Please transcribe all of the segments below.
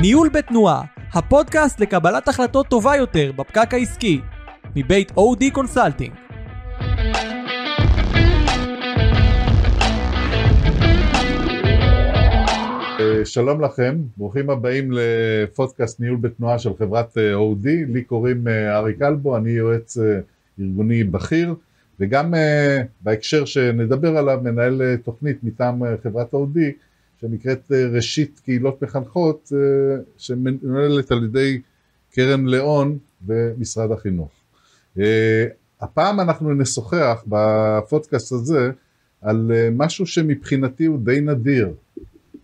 ניהול בתנועה, הפודקאסט לקבלת החלטות טובה יותר בפקק העסקי, מבית OD Consulting. שלום לכם, ברוכים הבאים לפודקאסט ניהול בתנועה של חברת OD, לי קוראים אריק אלבו, אני יועץ ארגוני בכיר, וגם בהקשר שנדבר עליו מנהל תוכנית מטעם חברת OD, שנקראת ראשית קהילות מחנכות, שמנוהלת על ידי קרן ליאון במשרד החינוך. הפעם אנחנו נשוחח בפודקאסט הזה על משהו שמבחינתי הוא די נדיר,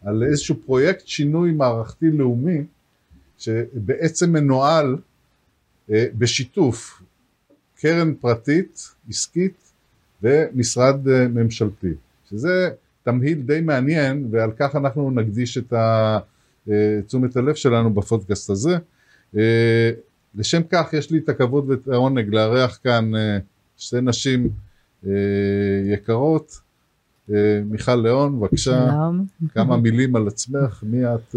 על איזשהו פרויקט שינוי מערכתי לאומי שבעצם מנוהל בשיתוף קרן פרטית, עסקית ומשרד ממשלתי, שזה תמהיל די מעניין ועל כך אנחנו נקדיש את תשומת הלב שלנו בפודקאסט הזה. לשם כך יש לי את הכבוד ואת העונג לארח כאן שתי נשים יקרות, מיכל ליאון, בבקשה, שלום. כמה מילים על עצמך, מי את?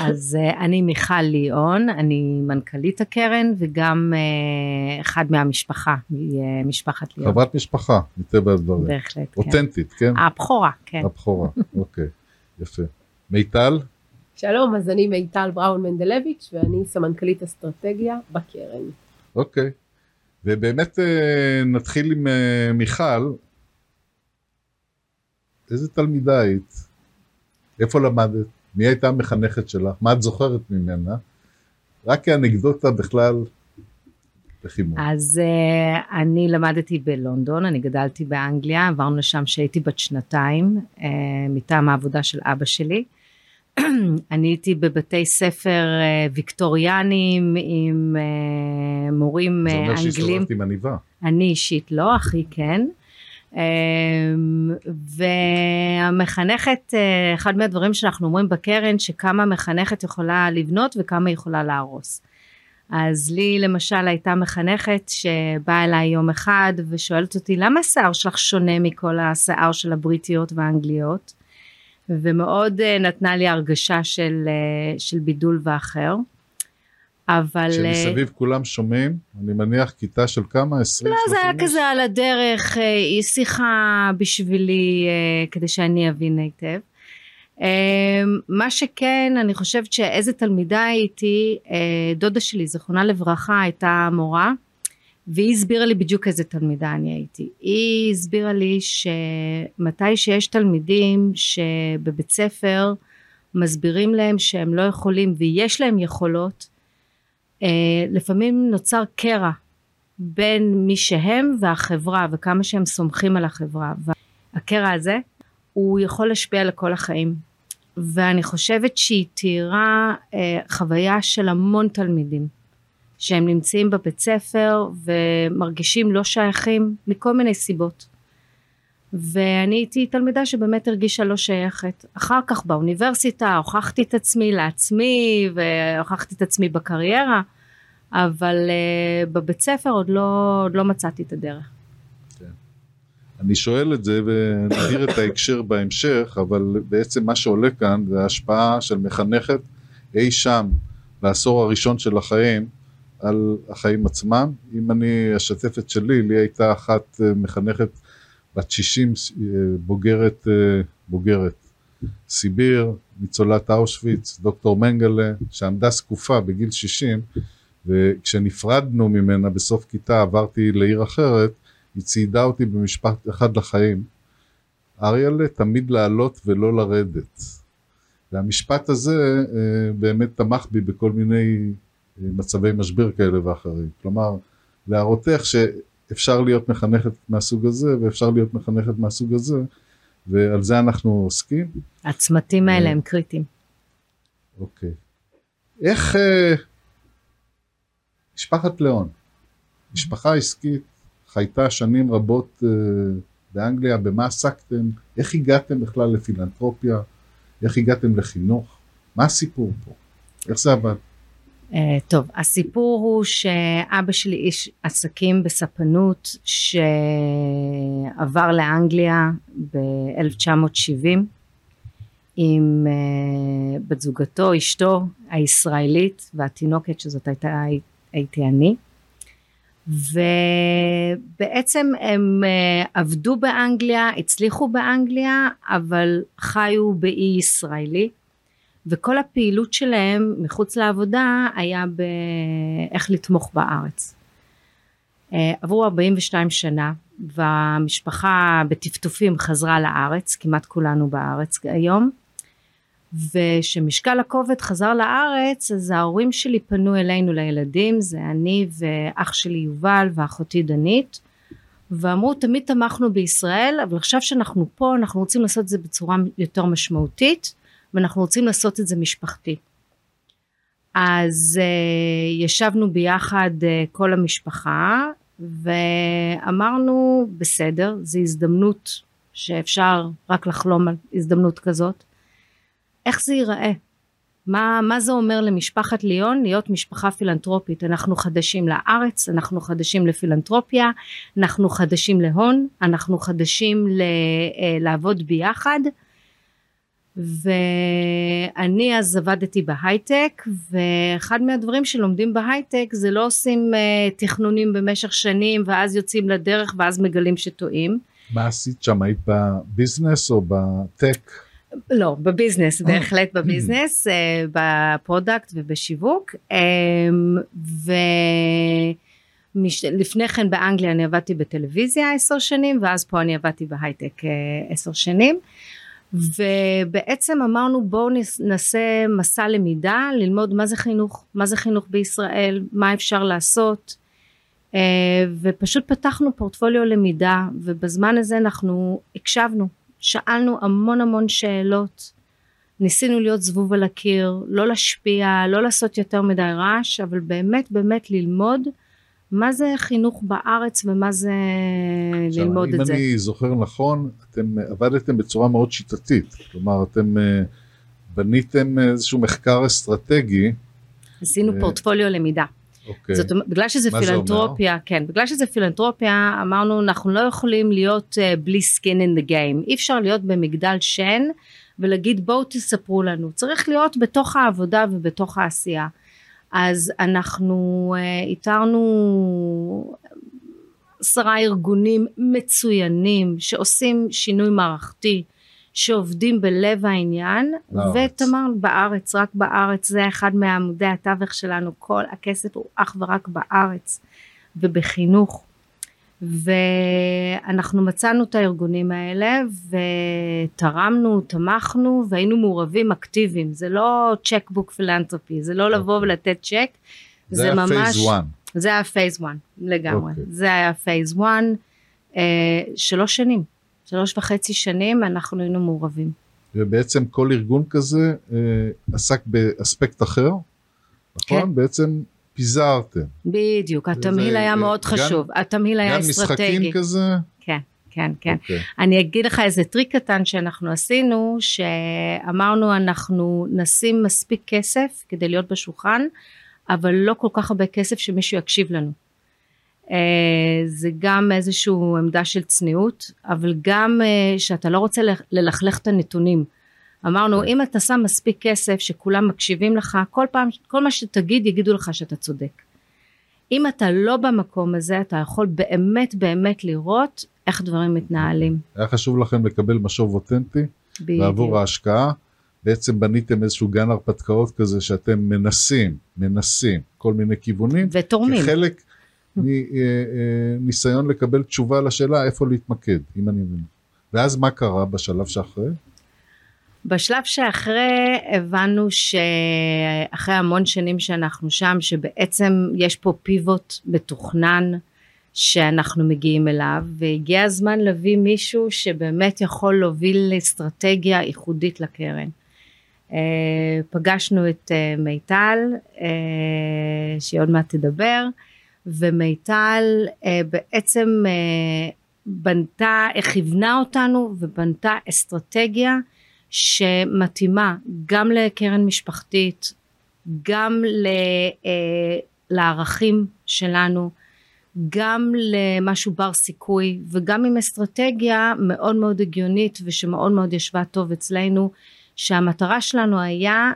אז אני מיכל ליאון, אני מנכ"לית הקרן וגם אחד מהמשפחה, משפחת ליאון. חברת משפחה, מטבע הדברים. בהחלט, כן. אותנטית, כן? הבכורה, כן. הבכורה, אוקיי, יפה. מיטל? שלום, אז אני מיטל בראון מנדלביץ' ואני סמנכ"לית אסטרטגיה בקרן. אוקיי, ובאמת נתחיל עם מיכל. איזה תלמידה היית? איפה למדת? מי הייתה המחנכת שלך? מה את זוכרת ממנה? רק כאנקדוטה בכלל לחימום. אז uh, אני למדתי בלונדון, אני גדלתי באנגליה, עברנו לשם כשהייתי בת שנתיים, uh, מטעם העבודה של אבא שלי. אני הייתי בבתי ספר uh, ויקטוריאנים עם uh, מורים uh, זה אומר אנגלים. שהסתובבת עם עניבה. אני אישית לא, אחי כן. והמחנכת, אחד מהדברים שאנחנו אומרים בקרן, שכמה מחנכת יכולה לבנות וכמה יכולה להרוס. אז לי למשל הייתה מחנכת שבאה אליי יום אחד ושואלת אותי למה השיער שלך שונה מכל השיער של הבריטיות והאנגליות ומאוד נתנה לי הרגשה של, של בידול ואחר. אבל... שמסביב כולם שומעים, אני מניח כיתה של כמה? 20? לא, זה היה כזה על הדרך, היא שיחה בשבילי כדי שאני אבין היטב. מה שכן, אני חושבת שאיזה תלמידה הייתי, דודה שלי, זכרונה לברכה, הייתה מורה, והיא הסבירה לי בדיוק איזה תלמידה אני הייתי. היא הסבירה לי שמתי שיש תלמידים שבבית ספר מסבירים להם שהם לא יכולים ויש להם יכולות, לפעמים נוצר קרע בין מי שהם והחברה וכמה שהם סומכים על החברה. והקרע הזה הוא יכול להשפיע על כל החיים. ואני חושבת שהיא תיארה uh, חוויה של המון תלמידים שהם נמצאים בבית ספר ומרגישים לא שייכים מכל מיני סיבות. ואני הייתי תלמידה שבאמת הרגישה לא שייכת. אחר כך באוניברסיטה הוכחתי את עצמי לעצמי והוכחתי את עצמי בקריירה, אבל uh, בבית ספר עוד לא, עוד לא מצאתי את הדרך. כן. אני שואל את זה ונדיר את ההקשר בהמשך, אבל בעצם מה שעולה כאן זה ההשפעה של מחנכת אי שם בעשור הראשון של החיים על החיים עצמם. אם אני אשתף את שלי, לי הייתה אחת מחנכת בת 60 בוגרת, בוגרת סיביר, ניצולת אושוויץ, דוקטור מנגלה, שעמדה זקופה בגיל 60, וכשנפרדנו ממנה בסוף כיתה עברתי לעיר אחרת, היא ציידה אותי במשפט אחד לחיים. אריאלה תמיד לעלות ולא לרדת. והמשפט הזה באמת תמך בי בכל מיני מצבי משבר כאלה ואחרים. כלומר, להראותך ש... אפשר להיות מחנכת מהסוג הזה ואפשר להיות מחנכת מהסוג הזה ועל זה אנחנו עוסקים. הצמתים האלה הם קריטיים. אוקיי. איך אה, משפחת ליאון, משפחה עסקית, חייתה שנים רבות אה, באנגליה, במה עסקתם, איך הגעתם בכלל לפילנטרופיה, איך הגעתם לחינוך, מה הסיפור פה, איך זה עבד? Uh, טוב, הסיפור הוא שאבא שלי איש עסקים בספנות שעבר לאנגליה ב-1970 עם uh, בת זוגתו, אשתו הישראלית והתינוקת שזאת הייתה, הייתי אני. ובעצם הם uh, עבדו באנגליה, הצליחו באנגליה, אבל חיו באי ישראלי. וכל הפעילות שלהם מחוץ לעבודה היה באיך לתמוך בארץ. אה, עברו 42 שנה והמשפחה בטפטופים חזרה לארץ, כמעט כולנו בארץ היום, וכשמשקל הכובד חזר לארץ אז ההורים שלי פנו אלינו לילדים, זה אני ואח שלי יובל ואחותי דנית, ואמרו תמיד תמכנו בישראל אבל עכשיו שאנחנו פה אנחנו רוצים לעשות את זה בצורה יותר משמעותית ואנחנו רוצים לעשות את זה משפחתי. אז uh, ישבנו ביחד uh, כל המשפחה ואמרנו בסדר זו הזדמנות שאפשר רק לחלום על הזדמנות כזאת איך זה ייראה מה, מה זה אומר למשפחת ליאון להיות משפחה פילנטרופית אנחנו חדשים לארץ אנחנו חדשים לפילנטרופיה אנחנו חדשים להון אנחנו חדשים ל, uh, לעבוד ביחד ואני אז עבדתי בהייטק ואחד מהדברים שלומדים בהייטק זה לא עושים uh, תכנונים במשך שנים ואז יוצאים לדרך ואז מגלים שטועים. מה עשית שם? היית ב business או ב tech? לא, ב business, אה. בהחלט ב business, uh, ב product ובשיווק. Um, ולפני כן באנגליה אני עבדתי בטלוויזיה עשר שנים ואז פה אני עבדתי בהייטק עשר שנים. ובעצם אמרנו בואו נעשה מסע למידה ללמוד מה זה חינוך מה זה חינוך בישראל מה אפשר לעשות אה, ופשוט פתחנו פורטפוליו למידה ובזמן הזה אנחנו הקשבנו שאלנו המון המון שאלות ניסינו להיות זבוב על הקיר לא להשפיע לא לעשות יותר מדי רעש אבל באמת באמת ללמוד מה זה חינוך בארץ ומה זה עכשיו, ללמוד את זה. אם אני זוכר נכון, אתם עבדתם בצורה מאוד שיטתית, כלומר אתם אה, בניתם איזשהו מחקר אסטרטגי. עשינו uh, פורטפוליו למידה. אוקיי. זאת אומרת, בגלל שזה פילנטרופיה, כן, בגלל שזה פילנטרופיה, אמרנו אנחנו לא יכולים להיות uh, בלי skin in the game, אי אפשר להיות במגדל שן ולהגיד בואו תספרו לנו, צריך להיות בתוך העבודה ובתוך העשייה. אז אנחנו אה, איתרנו עשרה ארגונים מצוינים שעושים שינוי מערכתי שעובדים בלב העניין ותמר בארץ רק בארץ זה אחד מעמודי התווך שלנו כל הכסף הוא אך ורק בארץ ובחינוך ואנחנו מצאנו את הארגונים האלה ותרמנו, תמכנו והיינו מעורבים אקטיביים, זה לא צ'קבוק פילנטרופי, זה לא לבוא אוקיי. ולתת צ'ק, זה, זה ממש... זה היה phase 1. זה היה phase 1 לגמרי, okay. אוקיי. זה היה phase 1, אה, שלוש שנים, שלוש וחצי שנים אנחנו היינו מעורבים. ובעצם כל ארגון כזה אה, עסק באספקט אחר, נכון? כן. בעצם פיזרתם. בדיוק, התמהיל היה מאוד חשוב, התמהיל היה אסטרטגי. גם משחקים כזה? כן. כן, כן. Okay. אוקיי. אני אגיד לך איזה טריק קטן שאנחנו עשינו, שאמרנו אנחנו נשים מספיק כסף כדי להיות בשולחן, אבל לא כל כך הרבה כסף שמישהו יקשיב לנו. Uh, זה גם איזושהי עמדה של צניעות, אבל גם uh, שאתה לא רוצה ללכלך את הנתונים. אמרנו אם אתה שם מספיק כסף שכולם מקשיבים לך כל פעם כל מה שתגיד יגידו לך שאתה צודק אם אתה לא במקום הזה אתה יכול באמת באמת לראות איך דברים מתנהלים. היה חשוב לכם לקבל משוב אותנטי בדיוק. ועבור ההשקעה בעצם בניתם איזשהו גן הרפתקאות כזה שאתם מנסים מנסים כל מיני כיוונים ותורמים כחלק מניסיון לקבל תשובה לשאלה איפה להתמקד אם אני מבין ואז מה קרה בשלב שאחרי? בשלב שאחרי הבנו שאחרי המון שנים שאנחנו שם שבעצם יש פה פיבוט מתוכנן שאנחנו מגיעים אליו והגיע הזמן להביא מישהו שבאמת יכול להוביל לאסטרטגיה ייחודית לקרן. Uh, פגשנו את מיטל שהיא עוד מעט תדבר ומיטל uh, בעצם uh, בנתה, כיוונה אותנו ובנתה אסטרטגיה שמתאימה גם לקרן משפחתית, גם ל, אה, לערכים שלנו, גם למשהו בר סיכוי וגם עם אסטרטגיה מאוד מאוד הגיונית ושמאוד מאוד ישבה טוב אצלנו שהמטרה שלנו היה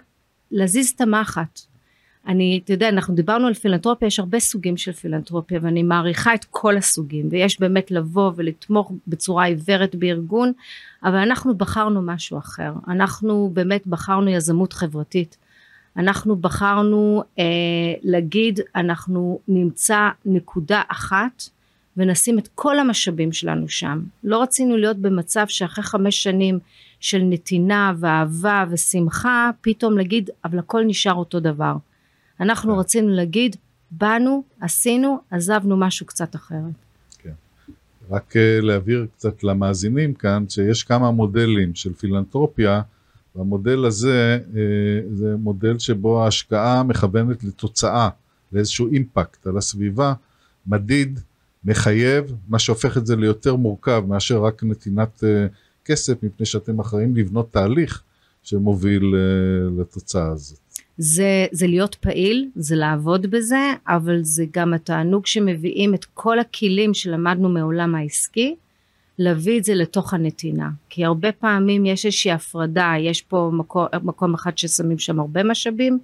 להזיז את המחט. אני, אתה יודע, אנחנו דיברנו על פילנטרופיה, יש הרבה סוגים של פילנטרופיה ואני מעריכה את כל הסוגים ויש באמת לבוא ולתמוך בצורה עיוורת בארגון, אבל אנחנו בחרנו משהו אחר, אנחנו באמת בחרנו יזמות חברתית, אנחנו בחרנו אה, להגיד אנחנו נמצא נקודה אחת ונשים את כל המשאבים שלנו שם. לא רצינו להיות במצב שאחרי חמש שנים של נתינה ואהבה ושמחה, פתאום להגיד, אבל הכל נשאר אותו דבר. אנחנו כן. רצינו להגיד, באנו, עשינו, עזבנו משהו קצת אחרת. רק אה, להבהיר קצת למאזינים כאן, שיש כמה מודלים של פילנטרופיה, והמודל הזה אה, זה מודל שבו ההשקעה מכוונת לתוצאה, לאיזשהו אימפקט על הסביבה, מדיד, מחייב, מה שהופך את זה ליותר מורכב מאשר רק נתינת אה, כסף, מפני שאתם אחראים לבנות תהליך שמוביל אה, לתוצאה הזאת. זה, זה להיות פעיל, זה לעבוד בזה, אבל זה גם התענוג שמביאים את כל הכלים שלמדנו מעולם העסקי, להביא את זה לתוך הנתינה. כי הרבה פעמים יש איזושהי הפרדה, יש פה מקום, מקום אחד ששמים שם הרבה משאבים,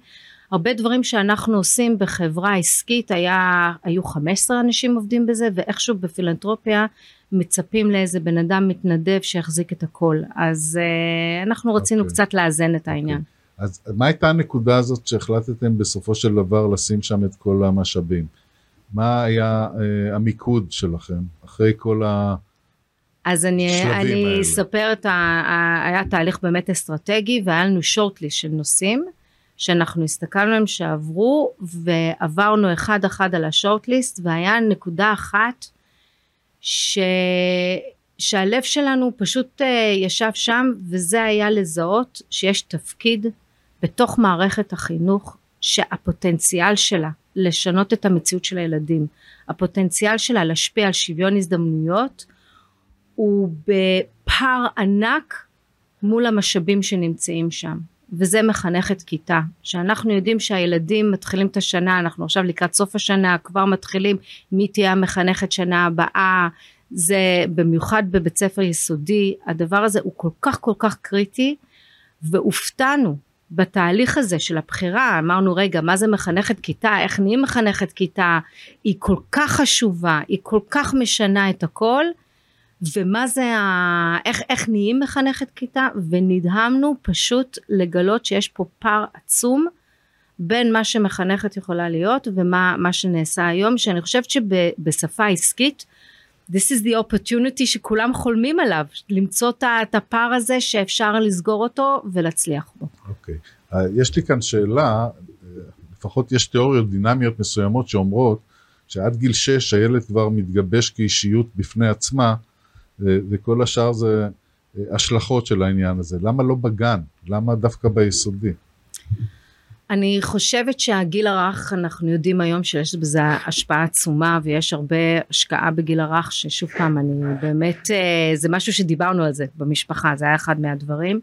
הרבה דברים שאנחנו עושים בחברה עסקית, היה, היו 15 אנשים עובדים בזה, ואיכשהו בפילנטרופיה מצפים לאיזה בן אדם מתנדב שיחזיק את הכל. אז uh, אנחנו רצינו אוקיי. קצת לאזן את העניין. אז מה הייתה הנקודה הזאת שהחלטתם בסופו של דבר לשים שם את כל המשאבים? מה היה אה, המיקוד שלכם אחרי כל ה... אז אני, אני. אספר את ה... ה- היה תהליך באמת אסטרטגי והיה לנו שורטליסט של נושאים שאנחנו הסתכלנו עליהם שעברו ועברנו אחד אחד על השורטליסט והיה נקודה אחת ש... שהלב שלנו פשוט אה, ישב שם וזה היה לזהות שיש תפקיד בתוך מערכת החינוך שהפוטנציאל שלה לשנות את המציאות של הילדים הפוטנציאל שלה להשפיע על שוויון הזדמנויות הוא בפער ענק מול המשאבים שנמצאים שם. וזה מחנכת כיתה. שאנחנו יודעים שהילדים מתחילים את השנה אנחנו עכשיו לקראת סוף השנה כבר מתחילים מי תהיה המחנכת שנה הבאה זה במיוחד בבית ספר יסודי הדבר הזה הוא כל כך כל כך קריטי והופתענו בתהליך הזה של הבחירה אמרנו רגע מה זה מחנכת כיתה? איך נהיים מחנכת כיתה? היא כל כך חשובה היא כל כך משנה את הכל ומה זה ה... איך, איך נהיים מחנכת כיתה? ונדהמנו פשוט לגלות שיש פה פער עצום בין מה שמחנכת יכולה להיות ומה מה שנעשה היום שאני חושבת שבשפה עסקית this is the opportunity שכולם חולמים עליו למצוא את הפער הזה שאפשר לסגור אותו ולהצליח בו. אוקיי. אה, יש לי כאן שאלה, אה, לפחות יש תיאוריות דינמיות מסוימות שאומרות שעד גיל 6 הילד כבר מתגבש כאישיות בפני עצמה, אה, וכל השאר זה השלכות של העניין הזה. למה לא בגן? למה דווקא ביסודי? אני חושבת שהגיל הרך אנחנו יודעים היום שיש בזה השפעה עצומה ויש הרבה השקעה בגיל הרך ששוב פעם אני באמת אה, זה משהו שדיברנו על זה במשפחה זה היה אחד מהדברים.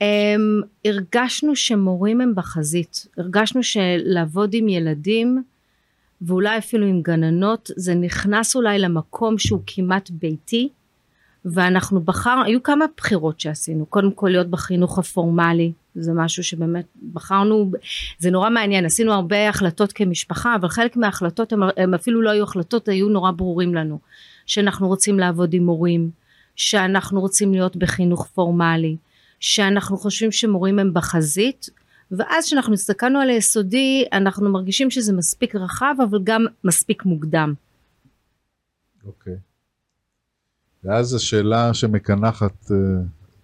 הם, הרגשנו שמורים הם בחזית הרגשנו שלעבוד עם ילדים ואולי אפילו עם גננות זה נכנס אולי למקום שהוא כמעט ביתי ואנחנו בחרנו, היו כמה בחירות שעשינו, קודם כל להיות בחינוך הפורמלי, זה משהו שבאמת בחרנו, זה נורא מעניין, עשינו הרבה החלטות כמשפחה, אבל חלק מההחלטות הם אפילו לא היו החלטות, היו נורא ברורים לנו, שאנחנו רוצים לעבוד עם מורים, שאנחנו רוצים להיות בחינוך פורמלי, שאנחנו חושבים שמורים הם בחזית, ואז כשאנחנו הסתכלנו על היסודי, אנחנו מרגישים שזה מספיק רחב, אבל גם מספיק מוקדם. אוקיי. ואז השאלה שמקנחת, אה,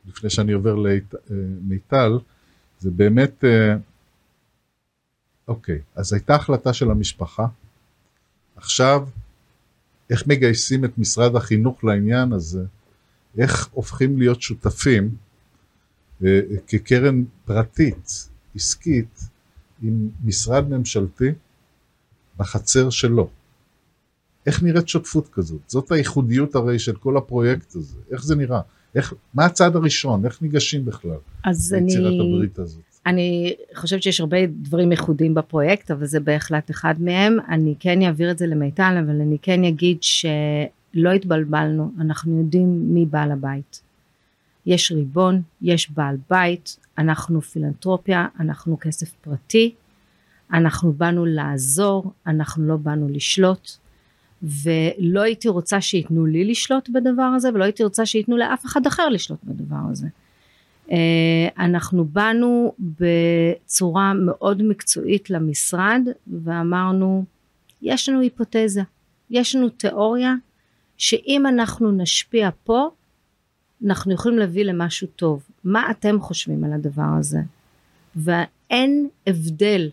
לפני שאני עובר למיטל, זה באמת, אה, אוקיי, אז הייתה החלטה של המשפחה, עכשיו, איך מגייסים את משרד החינוך לעניין הזה, איך הופכים להיות שותפים אה, כקרן פרטית, עסקית, עם משרד ממשלתי בחצר שלו. איך נראית שותפות כזאת? זאת הייחודיות הרי של כל הפרויקט הזה. איך זה נראה? איך, מה הצעד הראשון? איך ניגשים בכלל אז ליצירת אני... הברית הזאת? אני חושבת שיש הרבה דברים ייחודיים בפרויקט אבל זה בהחלט אחד מהם אני כן אעביר את זה למיטל אבל אני כן אגיד שלא התבלבלנו אנחנו יודעים מי בעל הבית יש ריבון, יש בעל בית, אנחנו פילנטרופיה, אנחנו כסף פרטי, אנחנו באנו לעזור, אנחנו לא באנו לשלוט, ולא הייתי רוצה שייתנו לי לשלוט בדבר הזה, ולא הייתי רוצה שייתנו לאף אחד אחר לשלוט בדבר הזה. אה, אנחנו באנו בצורה מאוד מקצועית למשרד ואמרנו יש לנו היפותזה, יש לנו תיאוריה שאם אנחנו נשפיע פה אנחנו יכולים להביא למשהו טוב. מה אתם חושבים על הדבר הזה? ואין הבדל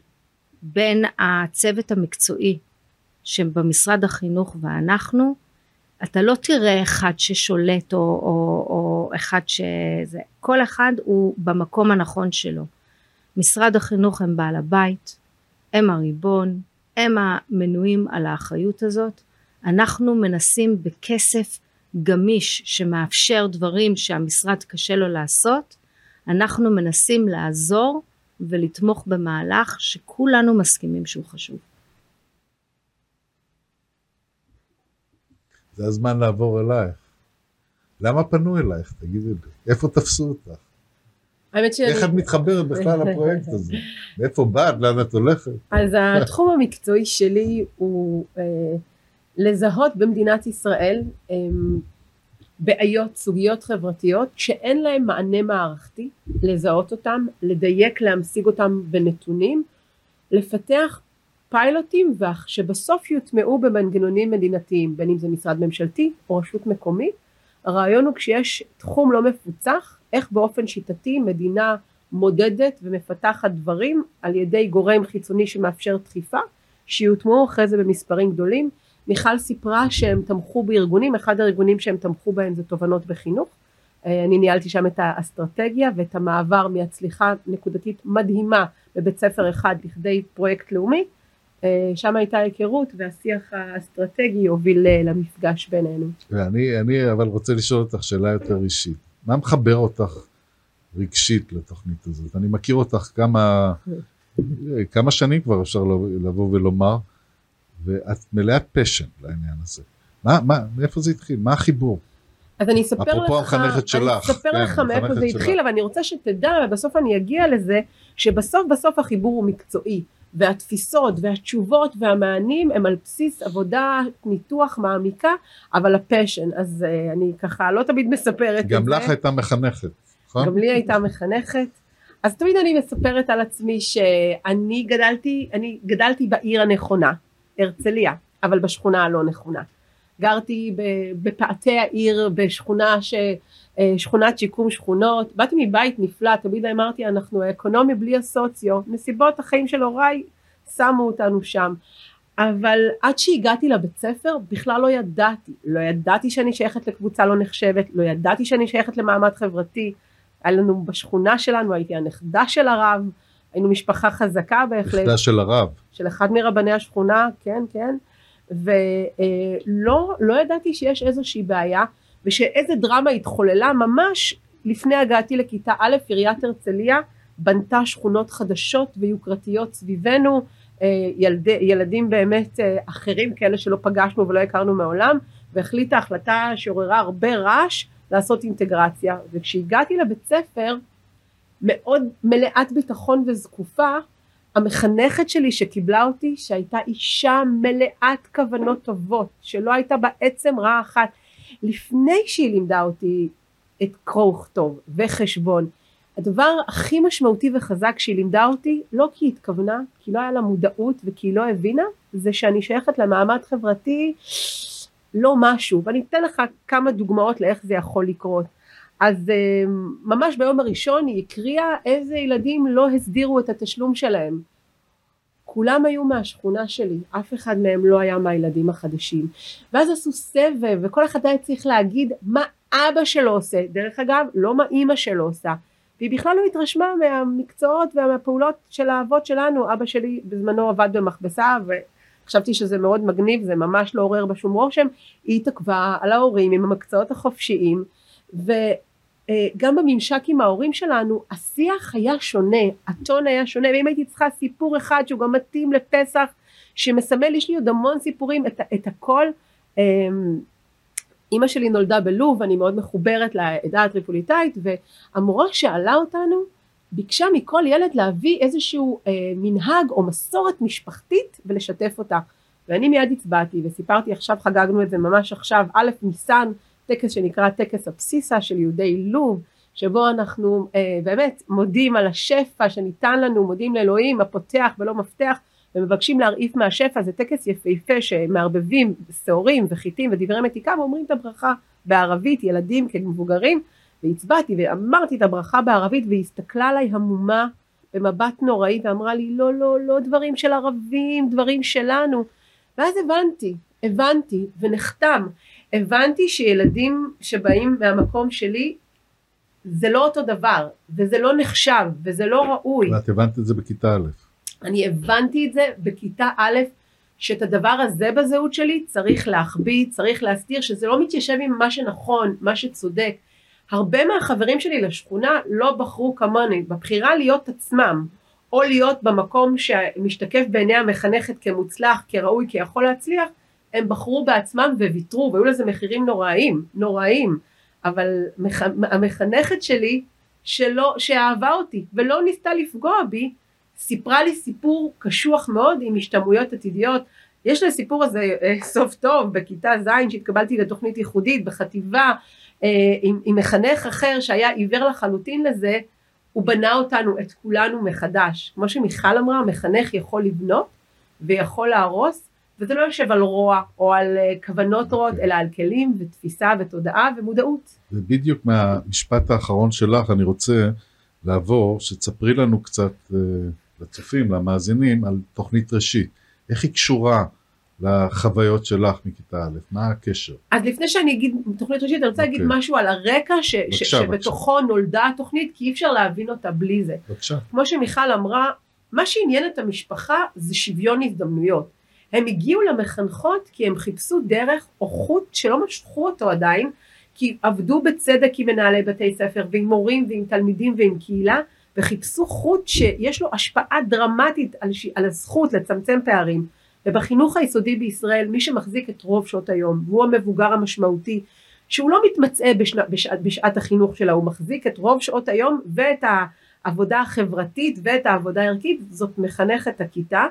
בין הצוות המקצועי שבמשרד החינוך ואנחנו, אתה לא תראה אחד ששולט או, או, או אחד שזה, כל אחד הוא במקום הנכון שלו. משרד החינוך הם בעל הבית, הם הריבון, הם המנויים על האחריות הזאת. אנחנו מנסים בכסף גמיש שמאפשר דברים שהמשרד קשה לו לעשות, אנחנו מנסים לעזור ולתמוך במהלך שכולנו מסכימים שהוא חשוב. זה הזמן לעבור אלייך. למה פנו אלייך? תגידי לי. איפה תפסו אותך? האמת שאני... איך את מתחברת בכלל לפרויקט הזה? מאיפה באת? לאן את הולכת? אז התחום המקצועי שלי הוא אה, לזהות במדינת ישראל אה, בעיות, סוגיות חברתיות שאין להם מענה מערכתי, לזהות אותם, לדייק, להמשיג אותם בנתונים, לפתח פיילוטים שבסוף יוטמעו במנגנונים מדינתיים, בין אם זה משרד ממשלתי או רשות מקומית. הרעיון הוא כשיש תחום לא מפוצח, איך באופן שיטתי מדינה מודדת ומפתחת דברים על ידי גורם חיצוני שמאפשר דחיפה, שיוטמעו אחרי זה במספרים גדולים. מיכל סיפרה שהם תמכו בארגונים, אחד הארגונים שהם תמכו בהם זה תובנות בחינוך. אה, אני ניהלתי שם את האסטרטגיה ואת המעבר מהצליחה נקודתית מדהימה בבית ספר אחד לכדי פרויקט לאומי. אה, שם הייתה היכרות והשיח האסטרטגי הוביל אה, למפגש בינינו. ואני אני אבל רוצה לשאול אותך שאלה יותר אישית. מה מחבר אותך רגשית לתוכנית הזאת? אני מכיר אותך כמה, כמה שנים כבר אפשר לבוא ולומר, ואת מלאת passion לעניין הזה. מה, מה, מאיפה זה התחיל? מה החיבור? אז אני אספר לך, אפרופו המחנכת שלך, אני אספר כן, לך מאיפה זה התחיל. אבל אני רוצה שתדע, ובסוף אני אגיע לזה, שבסוף בסוף החיבור הוא מקצועי, והתפיסות והתשובות והמענים הם על בסיס עבודה, ניתוח מעמיקה, אבל ה passion, אז uh, אני ככה לא תמיד מספרת את זה. גם לך הייתה מחנכת, נכון? גם לי הייתה מחנכת. אז תמיד אני מספרת על עצמי שאני גדלתי, אני גדלתי בעיר הנכונה, הרצליה, אבל בשכונה הלא נכונה. גרתי בפאתי העיר בשכונה ש... אה, שכונת שיקום שכונות, באתי מבית נפלא, תמיד אמרתי אנחנו האקונומי בלי הסוציו, נסיבות החיים של הוריי שמו אותנו שם, אבל עד שהגעתי לבית ספר בכלל לא ידעתי, לא ידעתי שאני שייכת לקבוצה לא נחשבת, לא ידעתי שאני שייכת למעמד חברתי, היה לנו בשכונה שלנו, הייתי הנכדה של הרב, היינו משפחה חזקה בהחלט, נכדה של הרב. של אחד מרבני השכונה, כן, כן, ולא לא ידעתי שיש איזושהי בעיה, ושאיזה דרמה התחוללה ממש לפני הגעתי לכיתה א', עיריית הרצליה בנתה שכונות חדשות ויוקרתיות סביבנו, אה, ילדי, ילדים באמת אה, אחרים, כאלה שלא פגשנו ולא הכרנו מעולם, והחליטה החלטה שעוררה הרבה רעש לעשות אינטגרציה, וכשהגעתי לבית ספר מאוד מלאת ביטחון וזקופה, המחנכת שלי שקיבלה אותי שהייתה אישה מלאת כוונות טובות שלא הייתה בה עצם רע אחת לפני שהיא לימדה אותי את קרוא וכתוב וחשבון הדבר הכי משמעותי וחזק שהיא לימדה אותי לא כי היא התכוונה כי לא היה לה מודעות וכי היא לא הבינה זה שאני שייכת למעמד חברתי לא משהו ואני אתן לך כמה דוגמאות לאיך זה יכול לקרות אז ממש ביום הראשון היא הקריאה איזה ילדים לא הסדירו את התשלום שלהם. כולם היו מהשכונה שלי, אף אחד מהם לא היה מהילדים החדשים. ואז עשו סבב וכל אחד היה צריך להגיד מה אבא שלו עושה. דרך אגב, לא מה אימא שלו עושה. והיא בכלל לא התרשמה מהמקצועות ומהפעולות של האבות שלנו. אבא שלי בזמנו עבד במכבסה וחשבתי שזה מאוד מגניב, זה ממש לא עורר בשום רושם. היא התעכבה על ההורים עם המקצועות החופשיים. ו... גם בממשק עם ההורים שלנו השיח היה שונה, הטון היה שונה ואם הייתי צריכה סיפור אחד שהוא גם מתאים לפסח שמסמל, יש לי עוד המון סיפורים, את, את הכל אימא שלי נולדה בלוב, אני מאוד מחוברת לעדה הטריפוליטאית, והמורה שאלה אותנו, ביקשה מכל ילד להביא איזשהו אה, מנהג או מסורת משפחתית ולשתף אותה. ואני מיד הצבעתי וסיפרתי, עכשיו חגגנו את זה ממש עכשיו, א' ניסן, טקס שנקרא טקס הבסיסה של יהודי לוב, שבו אנחנו אה, באמת מודים על השפע שניתן לנו, מודים לאלוהים הפותח ולא מפתח, ומבקשים להרעיף מהשפע, זה טקס יפהפה שמערבבים שעורים וחיטים ודברי מתיקה ואומרים את הברכה בערבית, ילדים כמבוגרים, והצבעתי ואמרתי את הברכה בערבית והיא הסתכלה עליי המומה במבט נוראי ואמרה לי לא לא לא דברים של ערבים דברים שלנו. ואז הבנתי הבנתי ונחתם הבנתי שילדים שבאים מהמקום שלי זה לא אותו דבר וזה לא נחשב וזה לא ראוי ואת הבנת את זה בכיתה א'. אני הבנתי את זה בכיתה א' שאת הדבר הזה בזהות שלי צריך להחביא, צריך להסתיר, שזה לא מתיישב עם מה שנכון, מה שצודק. הרבה מהחברים שלי לשכונה לא בחרו כמוני, בבחירה להיות עצמם, או להיות במקום שמשתקף בעיני המחנכת כמוצלח, כראוי, כיכול להצליח, הם בחרו בעצמם וויתרו, והיו לזה מחירים נוראיים, נוראיים, אבל מח... המחנכת שלי, שלא, שאהבה אותי ולא ניסתה לפגוע בי, סיפרה לי סיפור קשוח מאוד עם השתמעויות עתידיות. יש לסיפור הזה אה, סוף טוב בכיתה ז' שהתקבלתי לתוכנית ייחודית בחטיבה אה, עם, עם מחנך אחר שהיה עיוור לחלוטין לזה, הוא בנה אותנו, את כולנו מחדש. כמו שמיכל אמרה, מחנך יכול לבנות ויכול להרוס, וזה לא יושב על רוע או על אה, כוונות. רעות, אוקיי. אלא על כלים ותפיסה ותודעה ומודעות. ובדיוק מהמשפט האחרון שלך אני רוצה לעבור, שתספרי לנו קצת לצופים, למאזינים, על תוכנית ראשית. איך היא קשורה לחוויות שלך מכיתה א', מה הקשר? אז לפני שאני אגיד תוכנית ראשית, אני רוצה okay. להגיד אוקיי. משהו על הרקע ש, בבקשה, ש, שבתוכו בבקשה. נולדה התוכנית, כי אי אפשר להבין אותה בלי זה. בבקשה. כמו שמיכל אמרה, מה שעניין את המשפחה זה שוויון הזדמנויות. הם הגיעו למחנכות כי הם חיפשו דרך או חוט שלא משכו אותו עדיין, כי עבדו בצדק עם מנהלי בתי ספר ועם מורים ועם תלמידים ועם קהילה, וחיפשו חוט שיש לו השפעה דרמטית על, ש... על הזכות לצמצם פערים. ובחינוך היסודי בישראל מי שמחזיק את רוב שעות היום והוא המבוגר המשמעותי שהוא לא מתמצא בשנה, בשעת, בשעת החינוך שלה הוא מחזיק את רוב שעות היום ואת העבודה החברתית ואת העבודה הערכית זאת מחנכת הכיתה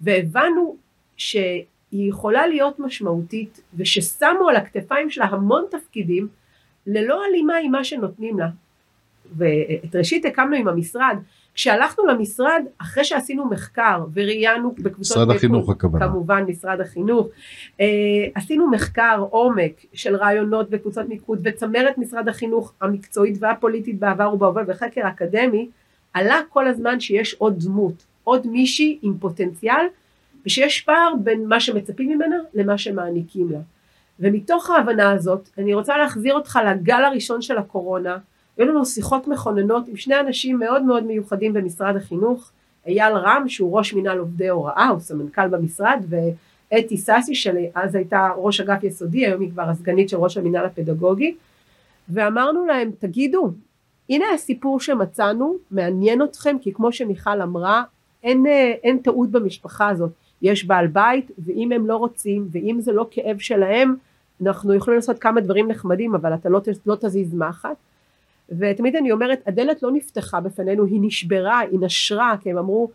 והבנו שהיא יכולה להיות משמעותית וששמו על הכתפיים שלה המון תפקידים ללא הלימה עם מה שנותנים לה. ואת ראשית הקמנו עם המשרד. כשהלכנו למשרד אחרי שעשינו מחקר וראיינו בקבוצות משרד החינוך הכוונה. כמובן משרד החינוך אה, עשינו מחקר עומק של רעיונות בקבוצות מיקוד וצמרת משרד החינוך המקצועית והפוליטית בעבר ובהווה וחקר אקדמי עלה כל הזמן שיש עוד דמות עוד מישהי עם פוטנציאל ושיש פער בין מה שמצפים ממנה למה שמעניקים לה. ומתוך ההבנה הזאת אני רוצה להחזיר אותך לגל הראשון של הקורונה. היו לנו שיחות מכוננות עם שני אנשים מאוד מאוד מיוחדים במשרד החינוך, אייל רם שהוא ראש מינהל עובדי הוראה, הוא סמנכ"ל במשרד, ואתי סאסי שאז הייתה ראש אגף יסודי, היום היא כבר הסגנית של ראש המינהל הפדגוגי, ואמרנו להם תגידו, הנה הסיפור שמצאנו, מעניין אתכם, כי כמו שמיכל אמרה, אין, אין טעות במשפחה הזאת, יש בעל בית, ואם הם לא רוצים, ואם זה לא כאב שלהם, אנחנו יכולים לעשות כמה דברים נחמדים, אבל אתה לא, לא תזיז מחט. ותמיד אני אומרת הדלת לא נפתחה בפנינו היא נשברה היא נשרה כי הם אמרו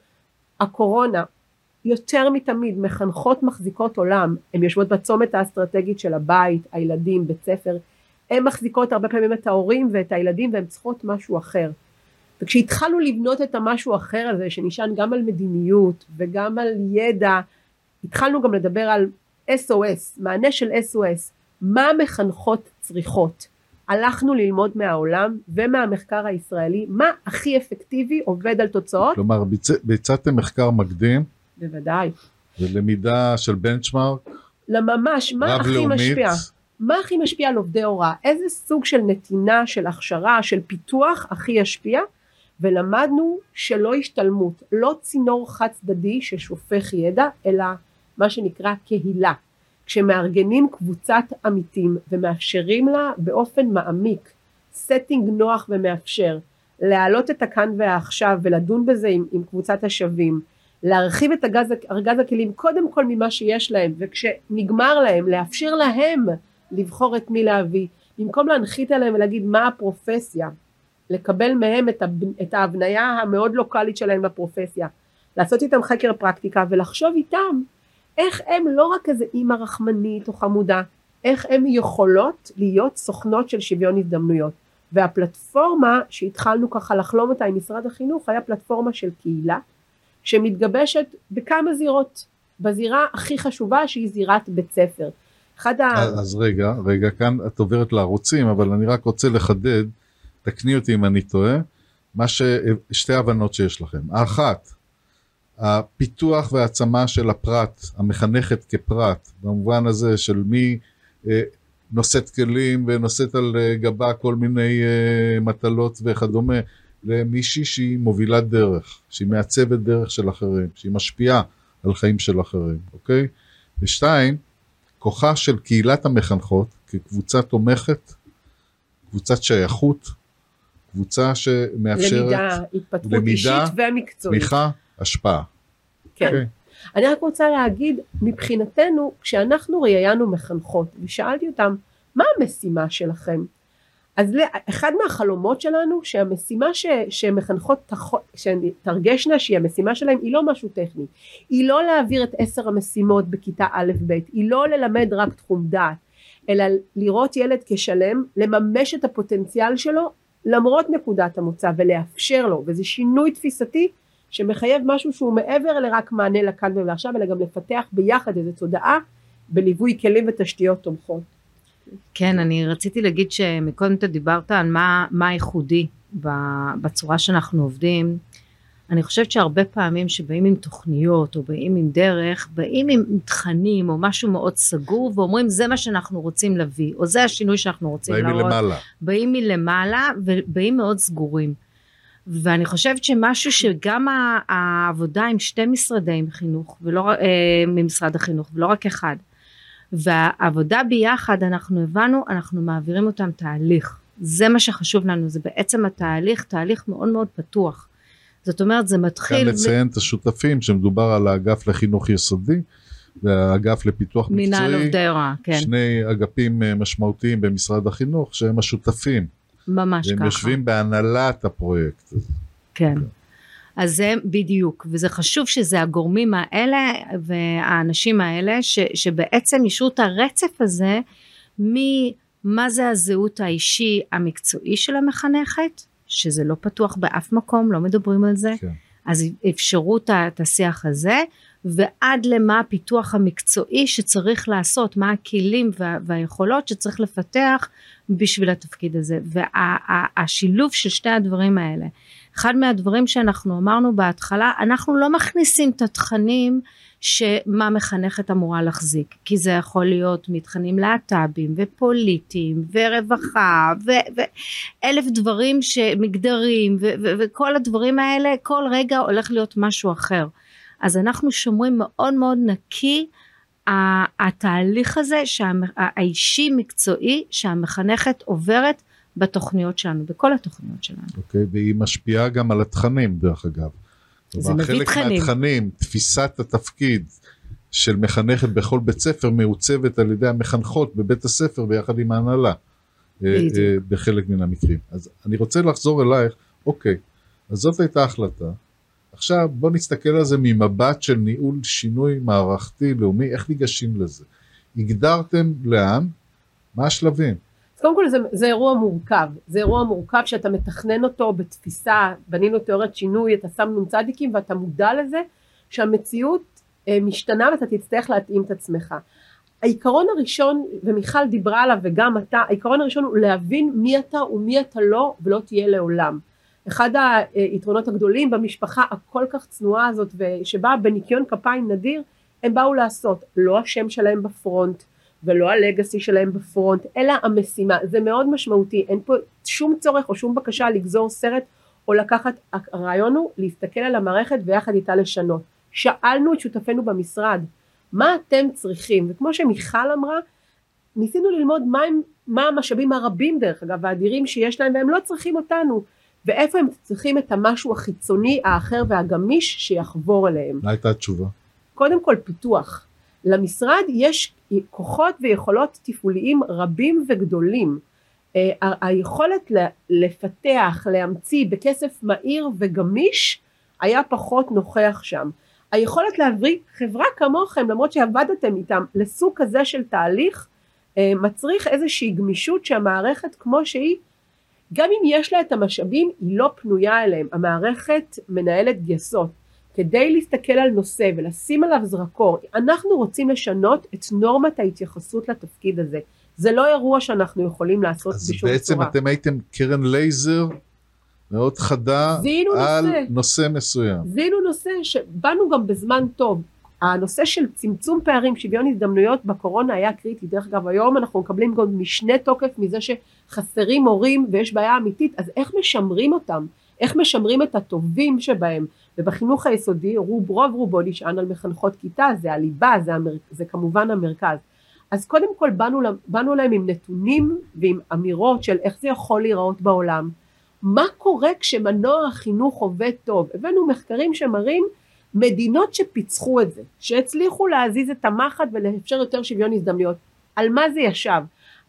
הקורונה יותר מתמיד מחנכות מחזיקות עולם. הן יושבות בצומת האסטרטגית של הבית הילדים בית ספר. הן מחזיקות הרבה פעמים את ההורים ואת הילדים והן צריכות משהו אחר וכשהתחלנו לבנות את המשהו האחר הזה שנשען גם על מדיניות וגם על ידע התחלנו גם לדבר על SOS מענה של SOS מה מחנכות צריכות הלכנו ללמוד מהעולם ומהמחקר הישראלי מה הכי אפקטיבי עובד על תוצאות. כלומר ביצעתם מחקר מקדים. בוודאי. ולמידה של בנצ'מארק. לממש, מה הכי לאומית. משפיע? מה הכי משפיע על עובדי הוראה? איזה סוג של נתינה, של הכשרה, של פיתוח הכי ישפיע? ולמדנו שלא השתלמות, לא צינור חד צדדי ששופך ידע, אלא מה שנקרא קהילה. כשמארגנים קבוצת עמיתים ומאפשרים לה באופן מעמיק setting נוח ומאפשר להעלות את הכאן והעכשיו ולדון בזה עם, עם קבוצת השווים להרחיב את ארגז, ארגז הכלים קודם כל ממה שיש להם וכשנגמר להם לאפשר להם לבחור את מי להביא, במקום להנחית עליהם ולהגיד מה הפרופסיה, לקבל מהם את, הב... את ההבניה המאוד לוקאלית שלהם לפרופסיה, לעשות איתם חקר פרקטיקה ולחשוב איתם איך הם לא רק איזה אימא רחמנית או חמודה, איך הם יכולות להיות סוכנות של שוויון הזדמנויות. והפלטפורמה שהתחלנו ככה לחלום אותה עם משרד החינוך היה פלטפורמה של קהילה שמתגבשת בכמה זירות. בזירה הכי חשובה שהיא זירת בית ספר. אחד ה... אז רגע, רגע, כאן את עוברת לערוצים, אבל אני רק רוצה לחדד, תקני אותי אם אני טועה, מה ש... שתי הבנות שיש לכם. האחת, הפיתוח והעצמה של הפרט, המחנכת כפרט, במובן הזה של מי אה, נושאת כלים ונושאת על אה, גבה כל מיני אה, מטלות וכדומה, למישהי שהיא מובילת דרך, שהיא מעצבת דרך של אחרים, שהיא משפיעה על חיים של אחרים, אוקיי? ושתיים, כוחה של קהילת המחנכות כקבוצה תומכת, קבוצת שייכות, קבוצה שמאפשרת למידה, התפתחות למידה, אישית ומקצועית. תמיכה, השפעה. כן. אוקיי? אני רק רוצה להגיד, מבחינתנו, כשאנחנו ראיינו מחנכות ושאלתי אותם, מה המשימה שלכם? אז אחד מהחלומות שלנו שהמשימה ש, שמחנכות תח- שתרגשנה שהיא המשימה שלהם היא לא משהו טכני היא לא להעביר את עשר המשימות בכיתה א' ב' היא לא ללמד רק תחום דעת אלא לראות ילד כשלם לממש את הפוטנציאל שלו למרות נקודת המוצא ולאפשר לו וזה שינוי תפיסתי שמחייב משהו שהוא מעבר לרק מענה לכאן ולעכשיו אלא גם לפתח ביחד איזו תודעה בליווי כלים ותשתיות תומכות כן, אני רציתי להגיד שמקודם אתה דיברת על מה, מה ייחודי בצורה שאנחנו עובדים. אני חושבת שהרבה פעמים שבאים עם תוכניות או באים עם דרך, באים עם תכנים או משהו מאוד סגור ואומרים זה מה שאנחנו רוצים להביא, או זה השינוי שאנחנו רוצים באים להראות. מלמעלה. באים מלמעלה ובאים מאוד סגורים. ואני חושבת שמשהו שגם העבודה עם שתי משרדי חינוך, ולא, אה, ממשרד החינוך, ולא רק אחד, והעבודה ביחד אנחנו הבנו, אנחנו מעבירים אותם תהליך. זה מה שחשוב לנו, זה בעצם התהליך, תהליך מאוד מאוד פתוח. זאת אומרת, זה כאן מתחיל לציין את השותפים שמדובר על האגף לחינוך יסודי והאגף לפיתוח מנהל מקצועי, עובדי הוראה, כן, שני אגפים אה, משמעותיים במשרד החינוך שהם השותפים, ממש והם ככה. יושבים בהנהלת הפרויקט. הזה. כן. אז זה בדיוק, וזה חשוב שזה הגורמים האלה והאנשים האלה ש, שבעצם אישרו את הרצף הזה ממה זה הזהות האישי המקצועי של המחנכת, שזה לא פתוח באף מקום, לא מדברים על זה, כן. אז אפשרו את השיח הזה, ועד למה הפיתוח המקצועי שצריך לעשות, מה הכלים וה, והיכולות שצריך לפתח בשביל התפקיד הזה, והשילוב של שתי הדברים האלה. אחד מהדברים שאנחנו אמרנו בהתחלה, אנחנו לא מכניסים את התכנים שמה מחנכת אמורה להחזיק, כי זה יכול להיות מתכנים להט"בים ופוליטיים ורווחה ו- ואלף דברים שמגדרים ו- ו- וכל הדברים האלה, כל רגע הולך להיות משהו אחר. אז אנחנו שומרים מאוד מאוד נקי התהליך הזה האישי מקצועי שהמחנכת עוברת בתוכניות שלנו, בכל התוכניות שלנו. אוקיי? והיא משפיעה גם על התכנים דרך אגב. זה מביא חלק תכנים. מהתכנים, תפיסת התפקיד של מחנכת בכל בית ספר מעוצבת על ידי המחנכות בבית הספר ביחד עם ההנהלה. אה, בדיוק. אה, בחלק מן המקרים. אז אני רוצה לחזור אלייך, אוקיי, אז זאת הייתה החלטה. עכשיו בוא נסתכל על זה ממבט של ניהול שינוי מערכתי לאומי, איך ניגשים לזה? הגדרתם לאן? מה השלבים? אז קודם כל זה, זה אירוע מורכב, זה אירוע מורכב שאתה מתכנן אותו בתפיסה, בנינו תיאוריית שינוי, אתה שם נ"צ ואתה מודע לזה שהמציאות אה, משתנה ואתה תצטרך להתאים את עצמך. העיקרון הראשון, ומיכל דיברה עליו וגם אתה, העיקרון הראשון הוא להבין מי אתה ומי אתה לא ולא תהיה לעולם. אחד היתרונות הגדולים במשפחה הכל כך צנועה הזאת ושבאה בניקיון כפיים נדיר, הם באו לעשות, לא השם שלהם בפרונט, ולא הלגאסי שלהם בפרונט, אלא המשימה. זה מאוד משמעותי, אין פה שום צורך או שום בקשה לגזור סרט או לקחת, הרעיון הוא להסתכל על המערכת ויחד איתה לשנות. שאלנו את שותפינו במשרד, מה אתם צריכים? וכמו שמיכל אמרה, ניסינו ללמוד מה, הם, מה המשאבים הרבים דרך אגב, והאדירים שיש להם, והם לא צריכים אותנו. ואיפה הם צריכים את המשהו החיצוני, האחר והגמיש שיחבור אליהם. מה הייתה התשובה? קודם כל פיתוח. למשרד יש כוחות ויכולות תפעוליים רבים וגדולים. אה, היכולת לפתח, להמציא בכסף מהיר וגמיש היה פחות נוכח שם. היכולת להבריא חברה כמוכם למרות שעבדתם איתם לסוג כזה של תהליך אה, מצריך איזושהי גמישות שהמערכת כמו שהיא גם אם יש לה את המשאבים היא לא פנויה אליהם המערכת מנהלת גייסות כדי להסתכל על נושא ולשים עליו זרקור אנחנו רוצים לשנות את נורמת ההתייחסות לתפקיד הזה זה לא אירוע שאנחנו יכולים לעשות אז בשום בעצם צורה אתם הייתם קרן לייזר מאוד חדה על נושא. נושא מסוים. זיהינו נושא שבאנו גם בזמן טוב. הנושא של צמצום פערים, שוויון הזדמנויות בקורונה היה קריטי. דרך אגב, היום אנחנו מקבלים גם משנה תוקף מזה שחסרים מורים ויש בעיה אמיתית, אז איך משמרים אותם? איך משמרים את הטובים שבהם? ובחינוך היסודי רוב רוב רובו נשען על מחנכות כיתה, זה הליבה, זה, המר... זה כמובן המרכז. אז קודם כל באנו, באנו להם עם נתונים ועם אמירות של איך זה יכול להיראות בעולם. מה קורה כשמנוע החינוך עובד טוב? הבאנו מחקרים שמראים מדינות שפיצחו את זה, שהצליחו להזיז את המחט ולאפשר יותר שוויון הזדמנויות. על מה זה ישב?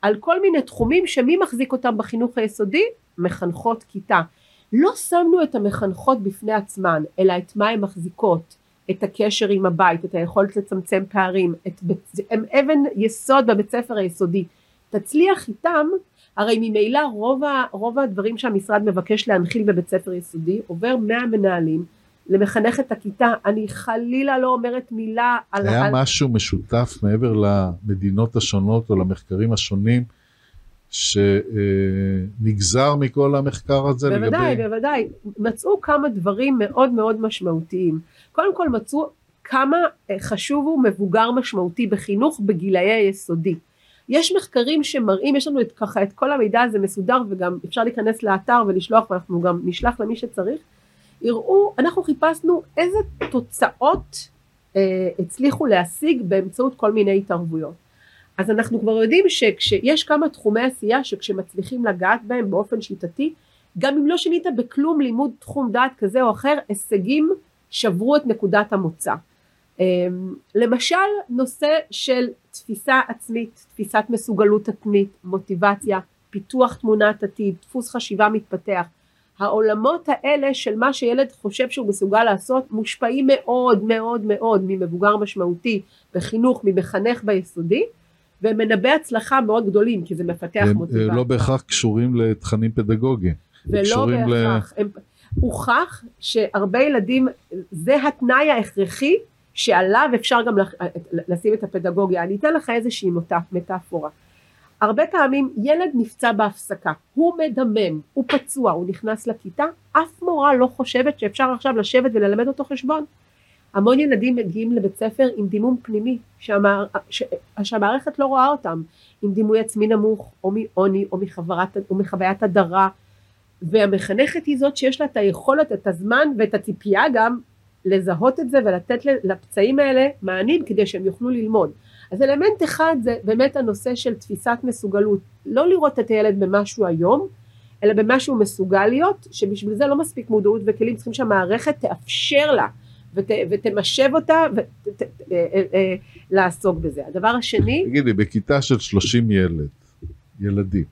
על כל מיני תחומים שמי מחזיק אותם בחינוך היסודי? מחנכות כיתה. לא שמנו את המחנכות בפני עצמן, אלא את מה הן מחזיקות, את הקשר עם הבית, את היכולת לצמצם פערים, את, הם אבן יסוד בבית ספר היסודי. תצליח איתם, הרי ממילא רוב, ה, רוב הדברים שהמשרד מבקש להנחיל בבית ספר יסודי עובר מהמנהלים למחנכת הכיתה, אני חלילה לא אומרת מילה על... היה על... משהו משותף מעבר למדינות השונות או למחקרים השונים שנגזר מכל המחקר הזה בוודאי, לגבי... בוודאי. מצאו כמה דברים מאוד מאוד משמעותיים. קודם כל מצאו כמה אה, חשוב הוא מבוגר משמעותי בחינוך בגילאי היסודי. יש מחקרים שמראים, יש לנו את, ככה את כל המידע הזה מסודר וגם אפשר להיכנס לאתר ולשלוח ואנחנו גם נשלח למי שצריך. יראו, אנחנו חיפשנו איזה תוצאות אה, הצליחו להשיג באמצעות כל מיני התערבויות. אז אנחנו כבר יודעים שכשיש כמה תחומי עשייה שכשמצליחים לגעת בהם באופן שיטתי, גם אם לא שינית בכלום לימוד תחום דעת כזה או אחר, הישגים שברו את נקודת המוצא. אמ, למשל נושא של תפיסה עצמית, תפיסת מסוגלות עצמית, מוטיבציה, פיתוח תמונת עתיד, דפוס חשיבה מתפתח. העולמות האלה של מה שילד חושב שהוא מסוגל לעשות מושפעים מאוד מאוד מאוד ממבוגר משמעותי בחינוך, ממחנך ביסודי ומנבא הצלחה מאוד גדולים כי זה מפתח הם מוטיבציה. אה, לא בהכרח קשורים לתכנים פדגוגיים. ולא קשורים ל- בהכרח. הם... הוכח שהרבה ילדים, זה התנאי ההכרחי שעליו אפשר גם לשים את הפדגוגיה. אני אתן לך איזושהי מטאפורה. הרבה פעמים ילד נפצע בהפסקה, הוא מדמם, הוא פצוע, הוא נכנס לכיתה, אף מורה לא חושבת שאפשר עכשיו לשבת וללמד אותו חשבון. המון ילדים מגיעים לבית ספר עם דימום פנימי, שהמער... ש... שהמערכת לא רואה אותם, עם דימוי עצמי נמוך, או מעוני, או, מחברת... או מחוויית הדרה, והמחנכת היא זאת שיש לה את היכולת, את הזמן ואת הציפייה גם לזהות את זה ולתת לפצעים האלה מענים כדי שהם יוכלו ללמוד. אז אלמנט אחד זה באמת הנושא של תפיסת מסוגלות, לא לראות את הילד במשהו היום, אלא במשהו מסוגל להיות, שבשביל זה לא מספיק מודעות וכלים, צריכים שהמערכת תאפשר לה ות, ותמשב אותה ולעסוק בזה. הדבר השני, תגידי, בכיתה של 30 ילד, ילדים,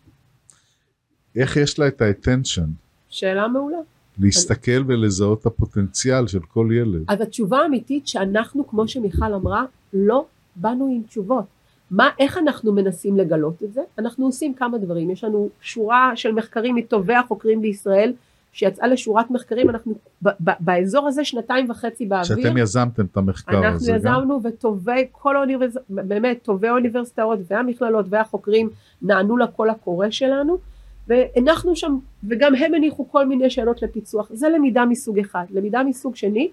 איך יש לה את האטנשן שאלה מעולה. להסתכל ולזהות את הפוטנציאל של כל ילד? אז התשובה האמיתית שאנחנו, כמו שמיכל אמרה, לא באנו עם תשובות. מה, איך אנחנו מנסים לגלות את זה? אנחנו עושים כמה דברים. יש לנו שורה של מחקרים מטובי החוקרים בישראל, שיצאה לשורת מחקרים, אנחנו ב- ב- באזור הזה שנתיים וחצי באוויר. שאתם יזמתם את המחקר אנחנו הזה גם? יזמנו וטובי, כל האוניברסיטאות, באמת טובי האוניברסיטאות והמכללות והחוקרים נענו לקול הקורא שלנו והנחנו שם וגם הם הניחו כל מיני שאלות לפיצוח זה למידה מסוג אחד למידה מסוג שני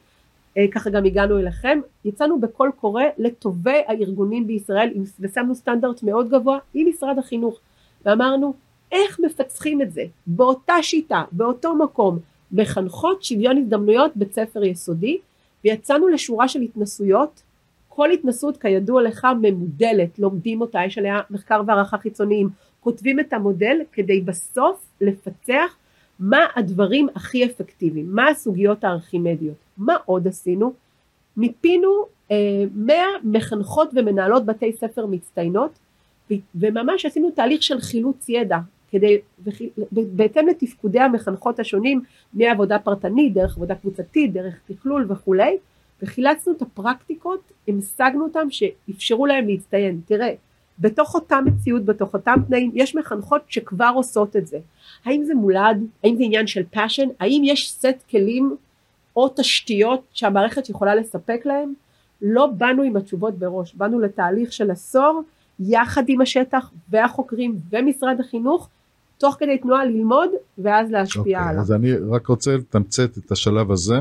אה, ככה גם הגענו אליכם יצאנו בקול קורא לטובי הארגונים בישראל ושמנו סטנדרט מאוד גבוה עם משרד החינוך ואמרנו איך מפצחים את זה? באותה שיטה באותו מקום מחנכות שוויון הזדמנויות בית ספר יסודי ויצאנו לשורה של התנסויות. כל התנסות כידוע לך ממודלת. לומדים אותה יש עליה מחקר והערכה חיצוניים. כותבים את המודל כדי בסוף לפצח מה הדברים הכי אפקטיביים מה הסוגיות הארכימדיות. מה עוד עשינו? מיפינו אה, 100 מחנכות ומנהלות בתי ספר מצטיינות, וממש עשינו תהליך של חילוץ ידע, כדי, בהתאם לתפקודי המחנכות השונים, מעבודה פרטנית, דרך עבודה קבוצתית, דרך תכלול וכולי, וחילצנו את הפרקטיקות, המשגנו אותם, שאפשרו להם להצטיין. תראה, בתוך אותה מציאות, בתוך אותם תנאים, יש מחנכות שכבר עושות את זה. האם זה מולד? האם זה עניין של passion? האם יש סט כלים או תשתיות שהמערכת יכולה לספק להם? לא באנו עם התשובות בראש, באנו לתהליך של עשור יחד עם השטח והחוקרים ומשרד החינוך, תוך כדי תנועה ללמוד ואז להשפיע אוקיי, עליו. אז אני רק רוצה לתמצת את השלב הזה.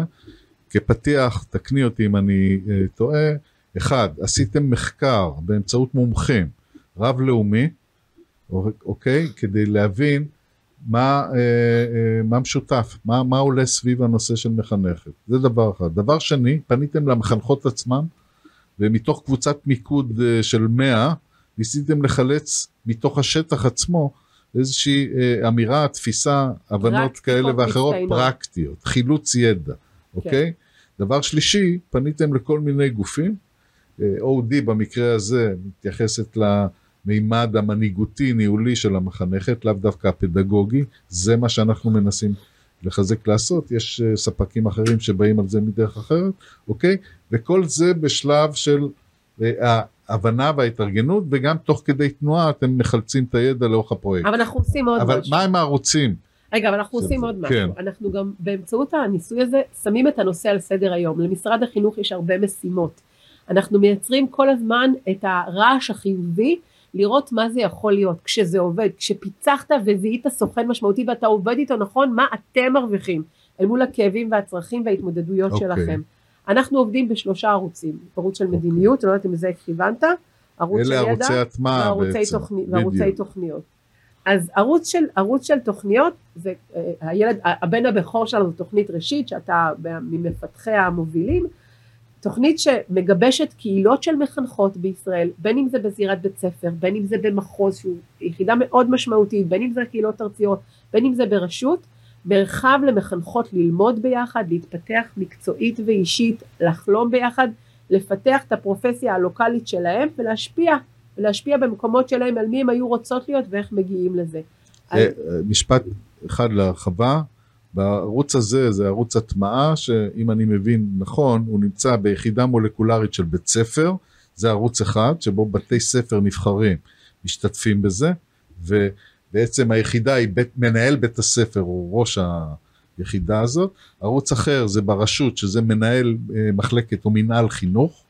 כפתיח, תקני אותי אם אני אה, טועה. אחד, עשיתם מחקר באמצעות מומחים רב-לאומי, אוקיי? כדי להבין מה, אה, אה, מה משותף, מה, מה עולה סביב הנושא של מחנכת. זה דבר אחד. דבר שני, פניתם למחנכות עצמם, ומתוך קבוצת מיקוד אה, של 100, ניסיתם לחלץ מתוך השטח עצמו איזושהי אה, אמירה, תפיסה, הבנות כאלה ואחרות, מצטיינות. פרקטיות, חילוץ ידע, אוקיי? דבר שלישי, פניתם לכל מיני גופים, אה, OD במקרה הזה מתייחסת למימד המנהיגותי ניהולי של המחנכת, לאו דווקא הפדגוגי, זה מה שאנחנו מנסים לחזק לעשות, יש אה, ספקים אחרים שבאים על זה מדרך אחרת, אוקיי? וכל זה בשלב של אה, ההבנה וההתארגנות, וגם תוך כדי תנועה אתם מחלצים את הידע לאורך הפרויקט. אבל אנחנו עושים עוד אבל משהו. מה הם הערוצים? רגע, אבל אנחנו עושים זה- עוד כן. משהו. אנחנו גם באמצעות הניסוי הזה שמים את הנושא על סדר היום. למשרד החינוך יש הרבה משימות. אנחנו מייצרים כל הזמן את הרעש החיובי, לראות מה זה יכול להיות כשזה עובד. כשפיצחת וזיהית סוכן משמעותי ואתה עובד איתו נכון, מה אתם מרוויחים אל מול הכאבים והצרכים וההתמודדויות אוקיי. שלכם. אנחנו עובדים בשלושה ערוצים. ערוץ של מדיניות, לא יודעת אם לזה כיוונת, ערוץ של אלה ידע, ערוצי הטמעה וערוצי, בעצם. תוכני, וערוצי. תוכניות. אז ערוץ של, ערוץ של תוכניות, זה אה, הילד, הבן הבכור שלנו זו תוכנית ראשית, שאתה ממפתחי המובילים, תוכנית שמגבשת קהילות של מחנכות בישראל, בין אם זה בזירת בית ספר, בין אם זה במחוז שהוא יחידה מאוד משמעותית, בין אם זה קהילות ארציות, בין אם זה ברשות, מרחב למחנכות ללמוד ביחד, להתפתח מקצועית ואישית, לחלום ביחד, לפתח את הפרופסיה הלוקאלית שלהם ולהשפיע, ולהשפיע במקומות שלהם על מי הם היו רוצות להיות ואיך מגיעים לזה. אה, אה, משפט אחד להרחבה, בערוץ הזה זה ערוץ הטמעה שאם אני מבין נכון הוא נמצא ביחידה מולקולרית של בית ספר, זה ערוץ אחד שבו בתי ספר נבחרים משתתפים בזה ובעצם היחידה היא בית, מנהל בית הספר הוא ראש היחידה הזאת, ערוץ אחר זה ברשות שזה מנהל אה, מחלקת או מנהל חינוך.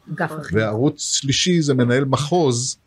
וערוץ שלישי זה מנהל מחוז,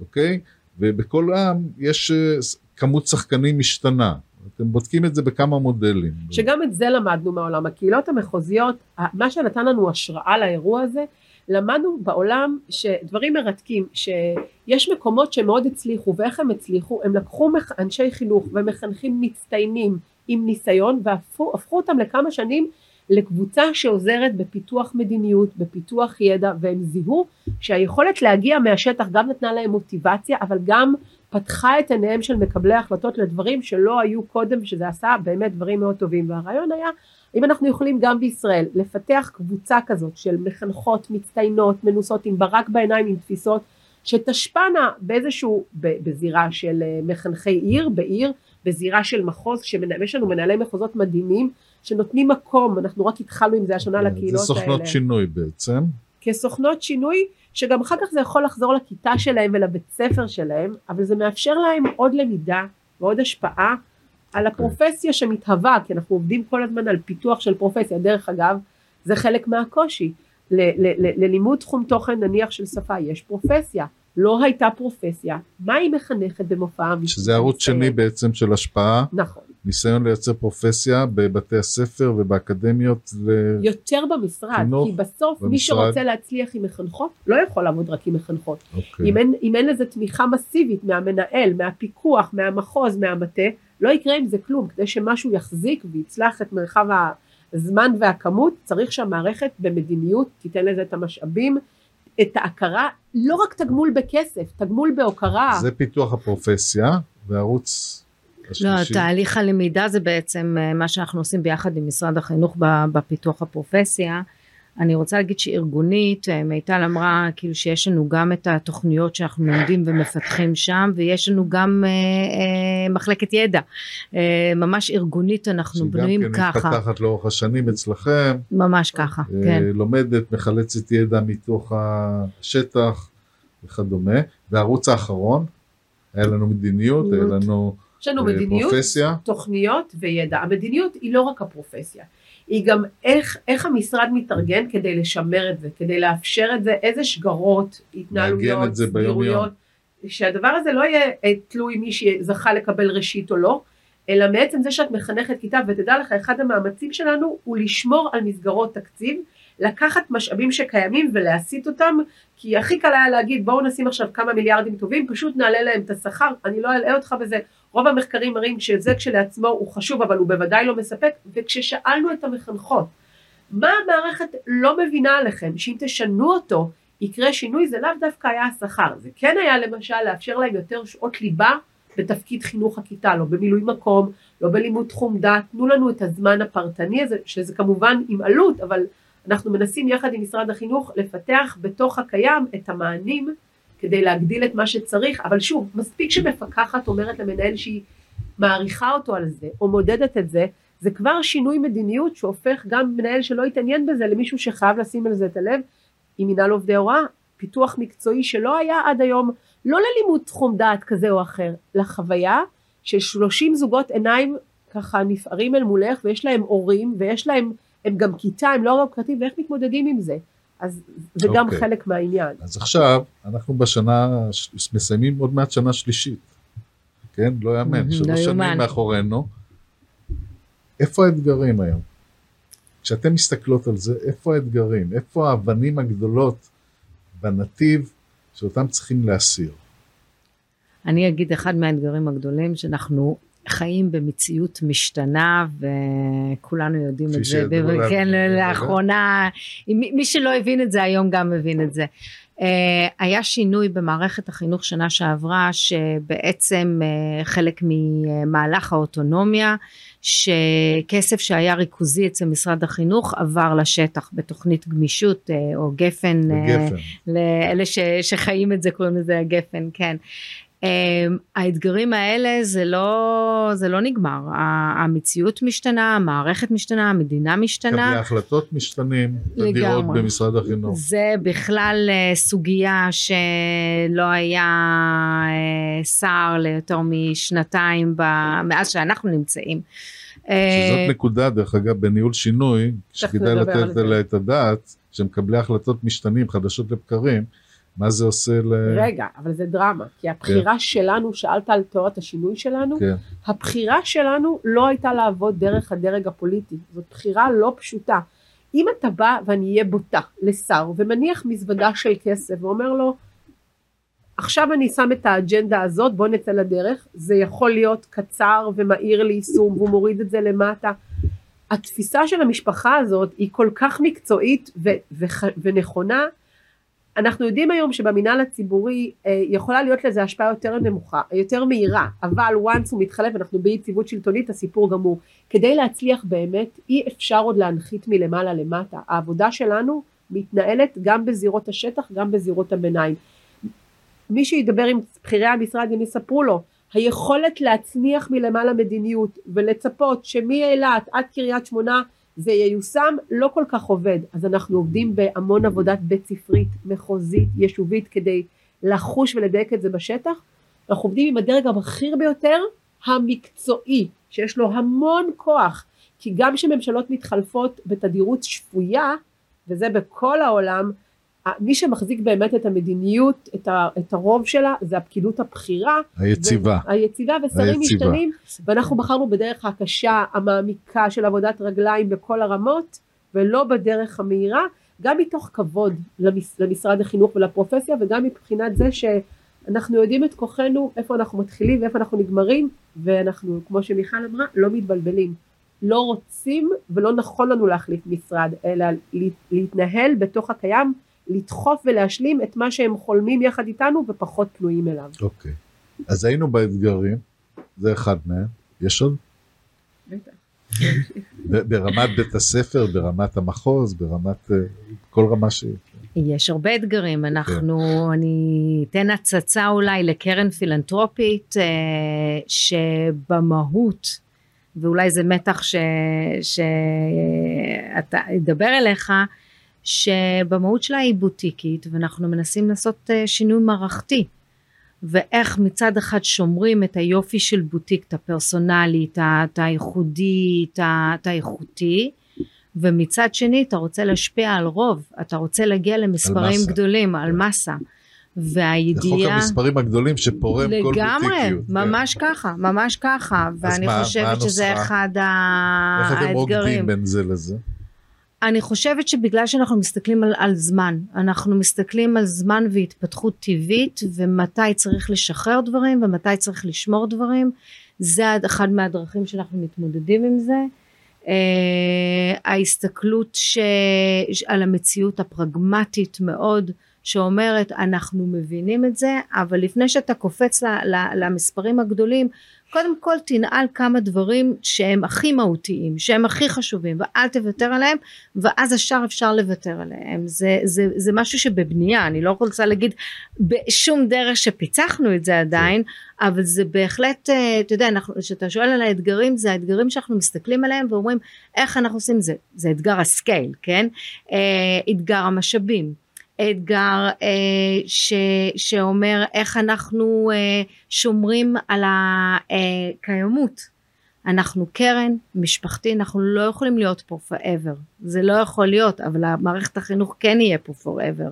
אוקיי? ובכל עם יש אה, כמות שחקנים משתנה. אתם בודקים את זה בכמה מודלים. שגם את זה למדנו מהעולם. הקהילות המחוזיות, מה שנתן לנו השראה לאירוע הזה, למדנו בעולם שדברים מרתקים, שיש מקומות שמאוד הצליחו, ואיך הם הצליחו, הם לקחו אנשי חינוך ומחנכים מצטיינים עם ניסיון, והפכו הפכו אותם לכמה שנים לקבוצה שעוזרת בפיתוח מדיניות, בפיתוח ידע, והם זיהו שהיכולת להגיע מהשטח גם נתנה להם מוטיבציה, אבל גם פתחה את עיניהם של מקבלי ההחלטות לדברים שלא היו קודם, שזה עשה באמת דברים מאוד טובים. והרעיון היה, אם אנחנו יכולים גם בישראל לפתח קבוצה כזאת של מחנכות, מצטיינות, מנוסות, עם ברק בעיניים, עם תפיסות, שתשפענה באיזשהו, בזירה של אה, מחנכי עיר, בעיר, בזירה של מחוז, יש לנו מנהלי מחוזות מדהימים, שנותנים מקום, אנחנו רק התחלנו עם זה השנה לקהילות האלה. זה סוכנות שינוי בעצם. כסוכנות שינוי, שגם אחר כך זה יכול לחזור לכיתה שלהם ולבית ספר שלהם, אבל זה מאפשר להם עוד למידה ועוד השפעה על הפרופסיה שמתהווה, כי אנחנו עובדים כל הזמן על פיתוח של פרופסיה. דרך אגב, זה חלק מהקושי. ל- ל- ל- ללימוד תחום תוכן נניח של שפה יש פרופסיה, לא הייתה פרופסיה, מה היא מחנכת במופע שזה ערוץ שני בעצם של השפעה, נכון, ניסיון לייצר פרופסיה בבתי הספר ובאקדמיות. ל... יותר במשרד, חינוך, כי בסוף מי במשרד. שרוצה להצליח עם מחנכות לא יכול לעבוד רק עם מחנכות, אוקיי. אם אין, אם אין לזה תמיכה מסיבית מהמנהל, מהפיקוח, מהמחוז, מהמטה, לא יקרה עם זה כלום. כדי שמשהו יחזיק ויצלח את מרחב הזמן והכמות, צריך שהמערכת במדיניות תיתן לזה את המשאבים, את ההכרה, לא רק תגמול בכסף, תגמול בהוקרה. זה פיתוח הפרופסיה, והערוץ לא, השלישי. תהליך הלמידה זה בעצם אה, מה שאנחנו עושים ביחד עם משרד החינוך ב- בפיתוח הפרופסיה. אני רוצה להגיד שארגונית, אה, מיטל אמרה כאילו שיש לנו גם את התוכניות שאנחנו לומדים ומפתחים שם, ויש לנו גם אה, אה, מחלקת ידע. אה, ממש ארגונית אנחנו בנויים שגם כן ככה. מתפתחת לאורך השנים אצלכם, ממש ככה, אה, כן. לומדת, מחלצת ידע מתוך השטח וכדומה. והערוץ האחרון, היה לנו מדיניות, היה לנו יש לנו אה, מדיניות, פרופסיה. תוכניות וידע. המדיניות היא לא רק הפרופסיה, היא גם איך, איך המשרד מתארגן כדי לשמר את זה, כדי לאפשר את זה, איזה שגרות, התנהלויות. סבירויות, שהדבר הזה לא יהיה אה, תלוי מי שזכה לקבל ראשית או לא, אלא מעצם זה שאת מחנכת כיתה, ותדע לך, אחד המאמצים שלנו הוא לשמור על מסגרות תקציב, לקחת משאבים שקיימים ולהסיט אותם, כי הכי קל היה להגיד בואו נשים עכשיו כמה מיליארדים טובים, פשוט נעלה להם את השכר, אני לא אלאה אותך בזה, רוב המחקרים מראים שזה כשלעצמו הוא חשוב אבל הוא בוודאי לא מספק, וכששאלנו את המחנכות, מה המערכת לא מבינה עליכם, שאם תשנו אותו יקרה שינוי, זה לאו דווקא היה השכר, זה כן היה למשל לאפשר להם יותר שעות ליבה בתפקיד חינוך הכיתה, לא במילוי מקום, לא בלימוד תחום דת, תנו לנו את הזמן הפרטני הזה, שזה כמובן עם עלות, אבל אנחנו מנסים יחד עם משרד החינוך לפתח בתוך הקיים את המענים כדי להגדיל את מה שצריך, אבל שוב, מספיק שמפקחת אומרת למנהל שהיא מעריכה אותו על זה, או מודדת את זה, זה כבר שינוי מדיניות שהופך גם מנהל שלא התעניין בזה למישהו שחייב לשים על זה את הלב, עם מנהל עובדי הוראה, פיתוח מקצועי שלא היה עד היום, לא ללימוד תחום דעת כזה או אחר, לחוויה של 30 זוגות עיניים ככה נפערים אל מולך ויש להם הורים ויש להם, הם גם כיתה, הם לא רב פרטי ואיך מתמודדים עם זה. אז זה גם אוקיי. חלק מהעניין. אז עכשיו, אנחנו בשנה, מסיימים עוד מעט שנה שלישית. כן? לא יאמן, שלוש לא שנים יאומן. מאחורינו. איפה האתגרים היום? כשאתן מסתכלות על זה, איפה האתגרים? איפה האבנים הגדולות בנתיב שאותם צריכים להסיר? אני אגיד אחד מהאתגרים הגדולים שאנחנו חיים במציאות משתנה וכולנו יודעים את זה, לך, כן. לאחרונה, מי שלא הבין את זה היום גם מבין את זה. אה, היה שינוי במערכת החינוך שנה שעברה שבעצם אה, חלק ממהלך האוטונומיה שכסף שהיה ריכוזי אצל משרד החינוך עבר לשטח בתוכנית גמישות אה, או גפן בגפן. לאלה ש, שחיים את זה קוראים לזה הגפן כן. Um, האתגרים האלה זה לא זה לא נגמר המציאות משתנה המערכת משתנה המדינה משתנה קבלי החלטות משתנים. תדירות במשרד החינוך. זה בכלל אה, סוגיה שלא היה אה, שר ליותר משנתיים ב- מאז שאנחנו נמצאים. אה, שזאת נקודה, דרך אגב, בניהול שינוי, שכדאי לתת. עליה את הדעת, שמקבלי החלטות משתנים חדשות לבקרים, מה זה עושה ל... רגע, אבל זה דרמה, כי הבחירה שלנו, שאלת על תיאוריית השינוי שלנו, כן, הבחירה שלנו לא הייתה לעבוד דרך הדרג הפוליטי, זאת בחירה לא פשוטה. אם אתה בא, ואני אהיה בוטה, לשר, ומניח מזוודה של כסף, ואומר לו, עכשיו אני שם את האג'נדה הזאת, בוא נצא לדרך, זה יכול להיות קצר ומהיר ליישום, והוא מוריד את זה למטה. התפיסה של המשפחה הזאת היא כל כך מקצועית ו- וח- ונכונה, אנחנו יודעים היום שבמינהל הציבורי אה, יכולה להיות לזה השפעה יותר נמוכה, יותר מהירה, אבל once הוא מתחלף אנחנו באי יציבות שלטונית הסיפור גמור. כדי להצליח באמת אי אפשר עוד להנחית מלמעלה למטה, העבודה שלנו מתנהלת גם בזירות השטח גם בזירות הביניים. מי שידבר עם בכירי המשרד הם יספרו לו היכולת להצניח מלמעלה מדיניות ולצפות שמאילת עד קריית שמונה זה ייושם לא כל כך עובד. אז אנחנו עובדים בהמון עבודת בית ספרית מחוזית יישובית כדי לחוש ולדייק את זה בשטח. אנחנו עובדים עם הדרג הבכיר ביותר המקצועי שיש לו המון כוח. כי גם כשממשלות מתחלפות בתדירות שפויה וזה בכל העולם מי שמחזיק באמת את המדיניות, את, ה, את הרוב שלה, זה הפקידות הבכירה. היציבה. ו- היציבה ושרים. משתנים, ואנחנו בחרנו בדרך הקשה, המעמיקה של עבודת רגליים בכל הרמות, ולא בדרך המהירה, גם מתוך כבוד למש, למשרד החינוך ולפרופסיה, וגם מבחינת זה שאנחנו יודעים את כוחנו, איפה אנחנו מתחילים ואיפה אנחנו נגמרים, ואנחנו, כמו שמיכל אמרה, לא מתבלבלים. לא רוצים ולא נכון לנו להחליף משרד, אלא לה- להתנהל בתוך הקיים לדחוף ולהשלים את מה שהם חולמים יחד איתנו ופחות פנויים אליו. אוקיי. אז היינו באתגרים, זה אחד מהם. יש עוד? ברמת בית הספר, ברמת המחוז, ברמת אה, כל רמה ש... יש הרבה אתגרים, אנחנו, אני אתן הצצה אולי לקרן פילנטרופית אה, שבמהות, ואולי זה מתח שאתה אדבר אליך, שבמהות שלה היא בוטיקית ואנחנו מנסים לעשות אה, שינוי מערכתי. ואיך מצד אחד שומרים את היופי של בוטיק, את הפרסונלי, את הייחודי, את האיכותי, ומצד שני אתה רוצה להשפיע על רוב, אתה רוצה להגיע למספרים מסה. גדולים, על כן. מסה. זה חוק והידיעה... המספרים הגדולים שפורם כל לגמרי, בוטיקיות. כן. ממש ככה, ממש ככה, ואני מה- מה חושבת שזה הנוסחה? אחד איך אתם רוקדים האתגרים. בין זה לזה? אני חושבת שבגלל שאנחנו מסתכלים על, על זמן, אנחנו מסתכלים על זמן והתפתחות טבעית ומתי צריך לשחרר דברים ומתי צריך לשמור דברים, זה אחד מהדרכים שאנחנו מתמודדים עם זה. Uh, ההסתכלות ש... על המציאות הפרגמטית מאוד שאומרת אנחנו מבינים את זה אבל לפני שאתה קופץ ל, ל, למספרים הגדולים קודם כל תנעל כמה דברים שהם הכי מהותיים שהם הכי חשובים ואל תוותר עליהם ואז השאר אפשר לוותר עליהם. זה, זה, זה משהו שבבנייה אני לא רוצה להגיד בשום דרך שפיצחנו את זה עדיין אבל זה בהחלט אה, אתה יודע כשאתה שואל על האתגרים זה האתגרים שאנחנו מסתכלים עליהם ואומרים איך אנחנו עושים? זה זה אתגר הסקייל כן? אה, אתגר המשאבים אתגר אה, ש, שאומר איך אנחנו אה, שומרים על הקיימות אנחנו קרן משפחתי אנחנו לא יכולים להיות פה forever. זה לא יכול להיות אבל המערכת החינוך כן יהיה פה forever.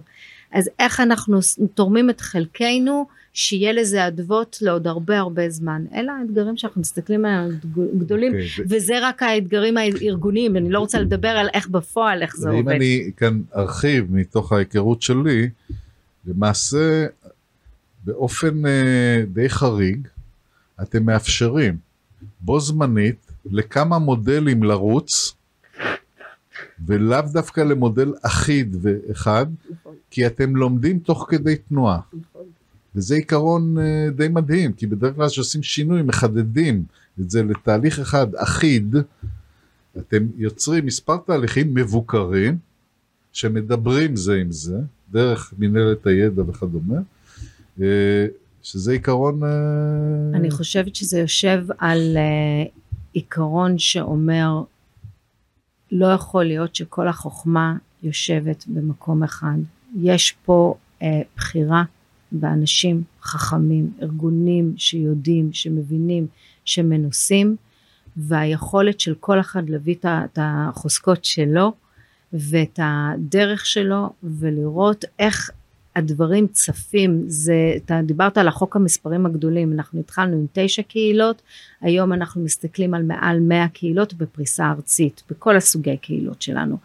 אז איך אנחנו תורמים את חלקנו שיהיה לזה אדוות לעוד הרבה הרבה זמן. אלה האתגרים שאנחנו מסתכלים עליהם גדולים אוקיי, ו- וזה רק האתגרים הארגוניים אני לא רוצה לדבר על איך בפועל איך זה עובד. אני כאן ארחיב מתוך ההיכרות שלי, למעשה באופן אה, די חריג אתם מאפשרים בו זמנית לכמה מודלים לרוץ ולאו דווקא למודל אחיד ואחד נכון, כי אתם לומדים תוך כדי תנועה. נכון. וזה עיקרון אה, די מדהים כי בדרך כלל כשעושים שינוי מחדדים את זה לתהליך אחד אחיד אתם יוצרים מספר תהליכים מבוקרים שמדברים זה עם זה דרך מנהלת הידע וכדומה אה, שזה עיקרון אה, אני חושבת שזה יושב על עיקרון שאומר לא יכול להיות שכל החוכמה יושבת במקום אחד. יש פה בחירה באנשים חכמים, ארגונים שיודעים, שמבינים, שמנוסים, והיכולת של כל אחד להביא את החוזקות שלו ואת הדרך שלו ולראות איך הדברים צפים, זה, אתה דיברת על החוק המספרים הגדולים, אנחנו התחלנו עם תשע קהילות, היום אנחנו מסתכלים על מעל מאה קהילות בפריסה ארצית, בכל הסוגי קהילות שלנו.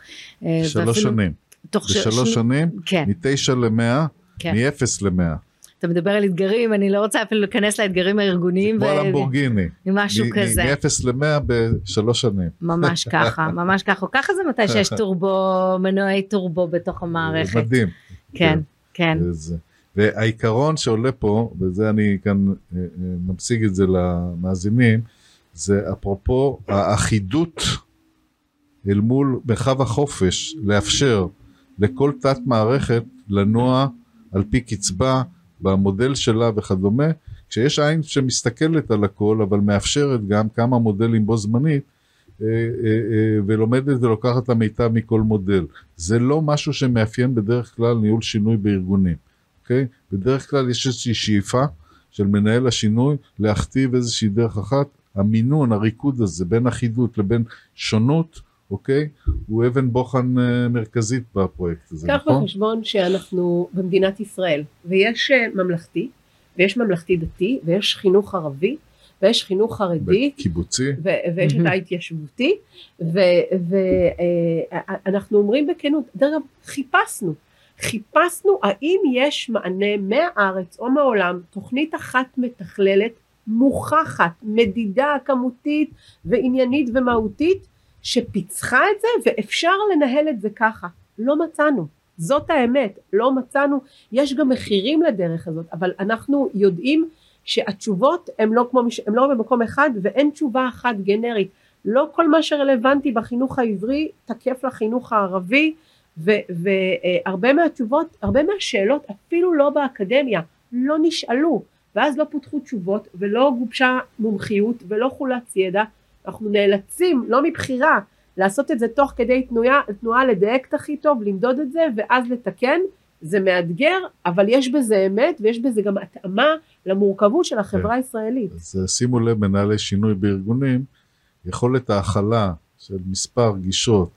אה, שלוש ואפילו- שנים. תוך ש- בשלוש שני- שנים כן, מתשע למאה כן. מאפס למאה אתה מדבר על אתגרים, אני לא רוצה אפילו להיכנס לאתגרים הארגוניים, כמו ו- הלמבורגיני משהו מ- כזה. מאפס למאה בשלוש שנים ממש ככה, ממש ככה, ככה זה מתי שיש טורבו, מנועי טורבו בתוך המערכת. מדהים כן, כן. וזה. והעיקרון שעולה פה, וזה אני כאן אה, אה, ממשיג את זה למאזינים, זה אפרופו האחידות אל מול מרחב החופש, לאפשר לכל תת מערכת לנוע על פי קצבה במודל שלה וכדומה, כשיש עין שמסתכלת על הכל אבל מאפשרת גם כמה מודלים בו זמנית אה, אה, אה, ולומדת ולוקחת את המיטב מכל מודל. זה לא משהו שמאפיין בדרך כלל ניהול שינוי בארגונים, אוקיי? בדרך כלל יש איזושהי שאיפה של מנהל השינוי להכתיב איזושהי דרך אחת. המינון, הריקוד הזה בין אחידות לבין שונות, אוקיי? הוא אבן בוחן אה, מרכזית בפרויקט הזה, קח נכון? בחשבון שאנחנו במדינת ישראל, ויש אה, ממלכתי, ויש ממלכתי דתי, ויש חינוך ערבי, ויש חינוך חרדי, קיבוצי, ו- ויש את. ההתיישבותי, ואנחנו אומרים בכנות, דרך אגב, חיפשנו, חיפשנו האם יש מענה מהארץ או מהעולם, תוכנית אחת מתכללת, מוכחת, מדידה כמותית ועניינית ומהותית, שפיצחה את זה ואפשר לנהל את זה ככה. לא מצאנו. זאת האמת, לא מצאנו, יש גם מחירים לדרך הזאת, אבל אנחנו יודעים שהתשובות הן לא כמו, לא במקום אחד ואין תשובה אחת גנרית. לא כל מה שרלוונטי בחינוך העברי תקף לחינוך הערבי והרבה מהתשובות, הרבה מהשאלות אפילו לא באקדמיה, לא נשאלו ואז לא פותחו תשובות ולא גובשה מומחיות ולא חולץ ידע, אנחנו נאלצים לא מבחירה לעשות את זה תוך כדי תנועה, תנועה לדייק את הכי טוב, למדוד את זה ואז לתקן, זה מאתגר אבל יש בזה אמת ויש בזה גם התאמה למורכבות של החברה כן. הישראלית. אז שימו לב מנהלי שינוי בארגונים, יכולת ההכלה של מספר גישות